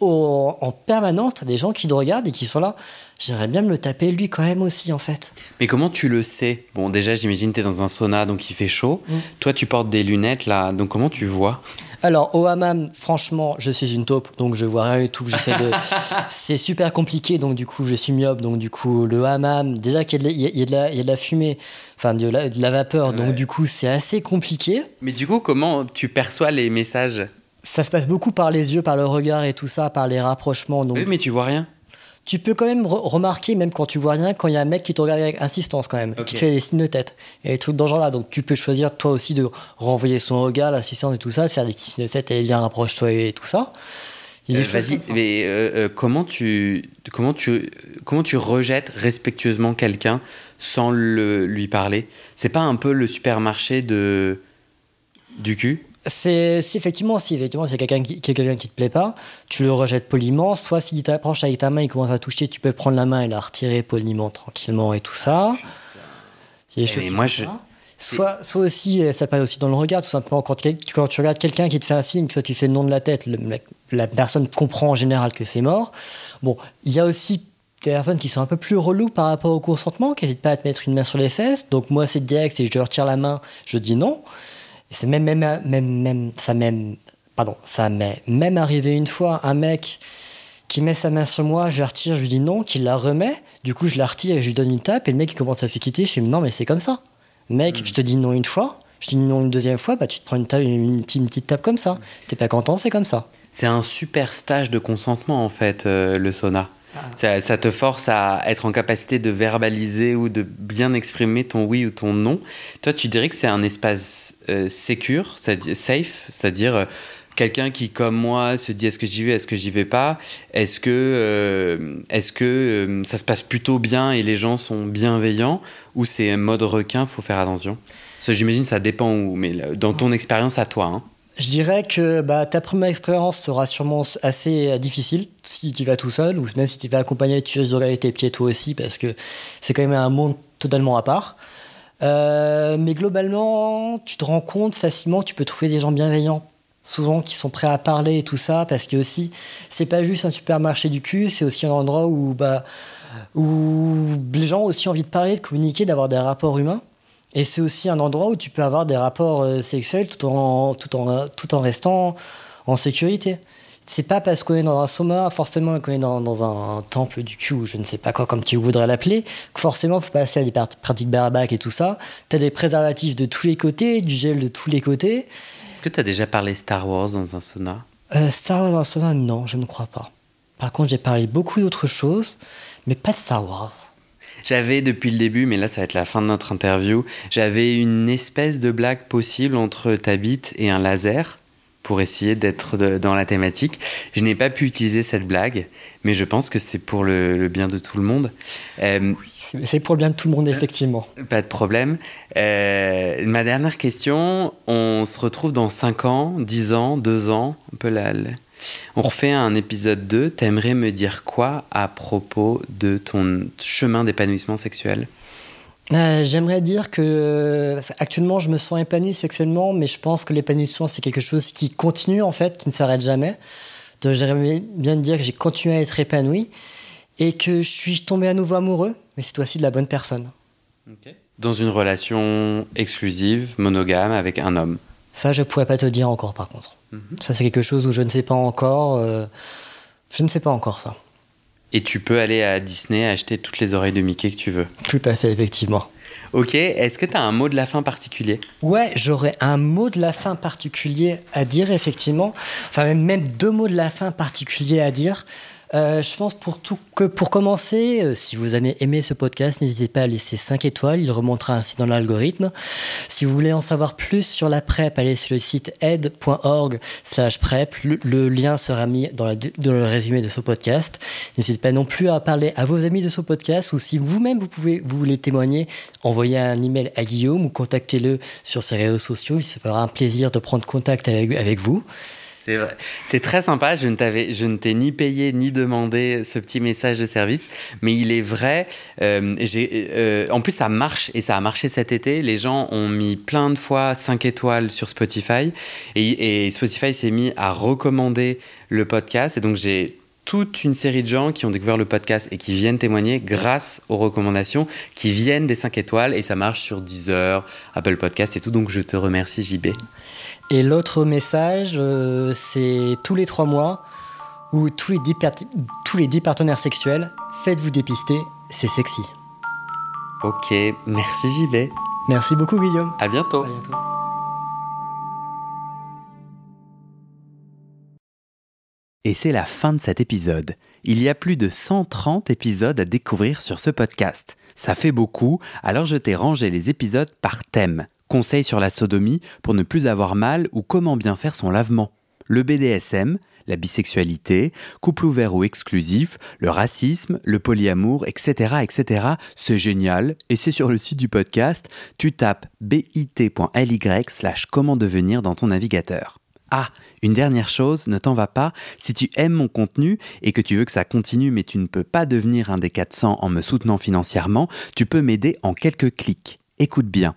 en permanence, tu as des gens qui te regardent et qui sont là. J'aimerais bien me le taper lui quand même aussi, en fait. Mais comment tu le sais? Bon, déjà, j'imagine que tu es dans un sauna, donc il fait chaud. Mm. Toi, tu portes des lunettes, là, donc comment tu vois? Alors, au hammam, franchement, je suis une taupe, donc je vois rien du tout. J'essaie de... c'est super compliqué, donc du coup, je suis myope. Donc, du coup, le hammam, déjà qu'il y, a de la, y a de la fumée, enfin, de la, de la vapeur, donc du coup, c'est assez compliqué. Mais du coup, comment tu perçois les messages? Ça se passe beaucoup par les yeux, par le regard et tout ça, par les rapprochements. Donc... Oui, mais tu vois rien tu peux quand même remarquer, même quand tu vois rien, quand il y a un mec qui te regarde avec insistance quand même, qui te fait des signes de tête et des trucs dans ce genre-là. Donc tu peux choisir toi aussi de renvoyer son regard, l'assistance et tout ça, de faire des petits signes de tête, et bien rapproche-toi et tout ça. Euh, vas-y, mais euh, euh, comment, tu, comment, tu, comment tu rejettes respectueusement quelqu'un sans le, lui parler? C'est pas un peu le supermarché de, du cul? C'est effectivement si effectivement c'est quelqu'un qui, quelqu'un qui te plaît pas, tu le rejettes poliment. Soit s'il t'approche avec ta main, il commence à toucher, tu peux prendre la main et la retirer poliment, tranquillement et tout ça. Il y a des choses moi je Soit, soit aussi, ça passe aussi dans le regard, tout simplement. Quand, quand tu regardes quelqu'un qui te fait un signe, soit tu fais le nom de la tête, la personne comprend en général que c'est mort. Bon, il y a aussi des personnes qui sont un peu plus reloues par rapport au consentement, qui n'hésitent pas à te mettre une main sur les fesses. Donc moi, c'est direct, et je retire la main, je dis non. Et c'est même, même, même, même, ça même, pardon, ça m'est même arrivé une fois, un mec qui met sa main sur moi, je la retire, je lui dis non, qu'il la remet, du coup je la retire et je lui donne une tape, et le mec il commence à s'équiter, je lui dis non mais c'est comme ça. Mec, hmm. je te dis non une fois, je te dis non une deuxième fois, bah tu te prends une, tape, une, petite tape comme ça. T'es pas content, c'est comme ça. C'est un super stage de consentement en fait, euh, le sauna. Ça, te force à être en capacité de verbaliser ou de bien exprimer ton oui ou ton non. Toi, tu dirais que c'est un espace euh, secure, safe, c'est-à-dire euh, quelqu'un qui, comme moi, se dit est-ce que j'y vais, est-ce que j'y vais pas? Est-ce que, euh, est-ce que ça se passe plutôt bien et les gens sont bienveillants? Ou c'est mode requin, faut faire attention? J'imagine ça dépend où, mais dans ton expérience à toi. Hein. Je dirais que bah, ta première expérience sera sûrement assez euh, difficile si tu vas tout seul, ou même si tu vas accompagner, tu vas regarder tes pieds toi aussi, parce que c'est quand même un monde totalement à part. Euh, mais globalement, tu te rends compte facilement tu peux trouver des gens bienveillants, souvent qui sont prêts à parler et tout ça, parce que aussi, c'est pas juste un supermarché du cul, c'est aussi un endroit où, bah, où les gens ont aussi envie de parler, de communiquer, d'avoir des rapports humains. Et c'est aussi un endroit où tu peux avoir des rapports euh, sexuels tout en, tout en, tout en restant en sécurité. C'est pas parce qu'on est dans un soma, forcément qu'on est dans, dans, un temple du cul, ou je ne sais pas quoi, comme tu voudrais l'appeler, que forcément, il faut passer à des pratiques barbaques et tout ça. Tu as des préservatifs de tous les côtés, du gel de tous les côtés. Est-ce que tu as déjà parlé Star Wars dans un sauna? Euh, Star Wars dans un sauna, non, je ne crois pas. Par contre, j'ai parlé beaucoup d'autres choses, mais pas de Star Wars. J'avais depuis le début, mais là ça va être la fin de notre interview, j'avais une espèce de blague possible entre ta bite et un laser pour essayer d'être dans la thématique. Je n'ai pas pu utiliser cette blague, mais je pense que c'est pour le, bien de tout le monde. Euh, c'est pour le bien de tout le monde, effectivement. Pas de problème. Euh, ma dernière question, on se retrouve dans 5 ans, 10 ans, 2 ans, un peu la, on refait un épisode 2. T'aimerais me dire quoi à propos de ton chemin d'épanouissement sexuel? Euh, J'aimerais dire que actuellement je me sens épanoui sexuellement, mais je pense que l'épanouissement c'est quelque chose qui continue en fait, qui ne s'arrête jamais. Donc j'aimerais bien dire que j'ai continué à être épanoui et que je suis tombé à nouveau amoureux, mais c'est aussi de la bonne personne. Dans une relation exclusive, monogame avec un homme? Ça, je ne pourrais pas te dire encore, par contre. Mhm. Ça, c'est quelque chose où je ne sais pas encore. Euh, je ne sais pas encore ça. Et tu peux aller à Disney acheter toutes les oreilles de Mickey que tu veux. Tout à fait, effectivement. Ok, est-ce que tu as un mot de la fin particulier? Ouais, j'aurais un mot de la fin particulier à dire, effectivement. Enfin, même deux mots de la fin particuliers à dire. Euh, je pense pour tout que pour commencer, euh, si vous avez aimé ce podcast, n'hésitez pas à laisser 5 étoiles, il remontera ainsi dans l'algorithme. Si vous voulez en savoir plus sur la PrEP, allez sur le site aide.org slash PrEP, le, lien sera mis dans, le résumé de ce podcast. N'hésitez pas non plus à parler à vos amis de ce podcast ou si vous-même vous pouvez vous voulez témoigner, envoyez un email à Guillaume ou contactez-le sur ses réseaux sociaux, il se fera un plaisir de prendre contact avec vous. C'est vrai. C'est très sympa. Je ne t'avais, je ne t'ai ni payé ni demandé ce petit message de service, mais il est vrai. Euh, euh, en plus, ça marche et ça a marché cet été. Les gens ont mis plein de fois 5 étoiles sur Spotify et, et Spotify s'est mis à recommander le podcast. Et donc, j'ai toute une série de gens qui ont découvert le podcast et qui viennent témoigner grâce aux recommandations qui viennent des 5 étoiles et ça marche sur Deezer, Apple Podcast et tout. Donc je te remercie JB. Et l'autre message, euh, c'est tous les trois mois ou tous les 10, tous les 10 partenaires sexuels, faites-vous dépister, c'est sexy. Ok, merci JB. Merci beaucoup Guillaume. À bientôt. À bientôt. Et c'est la fin de cet épisode. Il y a plus de 130 épisodes à découvrir sur ce podcast. Ça fait beaucoup, alors je t'ai rangé les épisodes par thème. Conseils sur la sodomie pour ne plus avoir mal ou comment bien faire son lavement. Le BDSM, la bisexualité, couple ouvert ou exclusif, le racisme, le polyamour, etc. etc. C'est génial et c'est sur le site du podcast. Tu tapes bit.ly slash comment devenir dans ton navigateur. Ah, une dernière chose, ne t'en va pas, si tu aimes mon contenu et que tu veux que ça continue mais tu ne peux pas devenir un des 400 en me soutenant financièrement, tu peux m'aider en quelques clics. Écoute bien.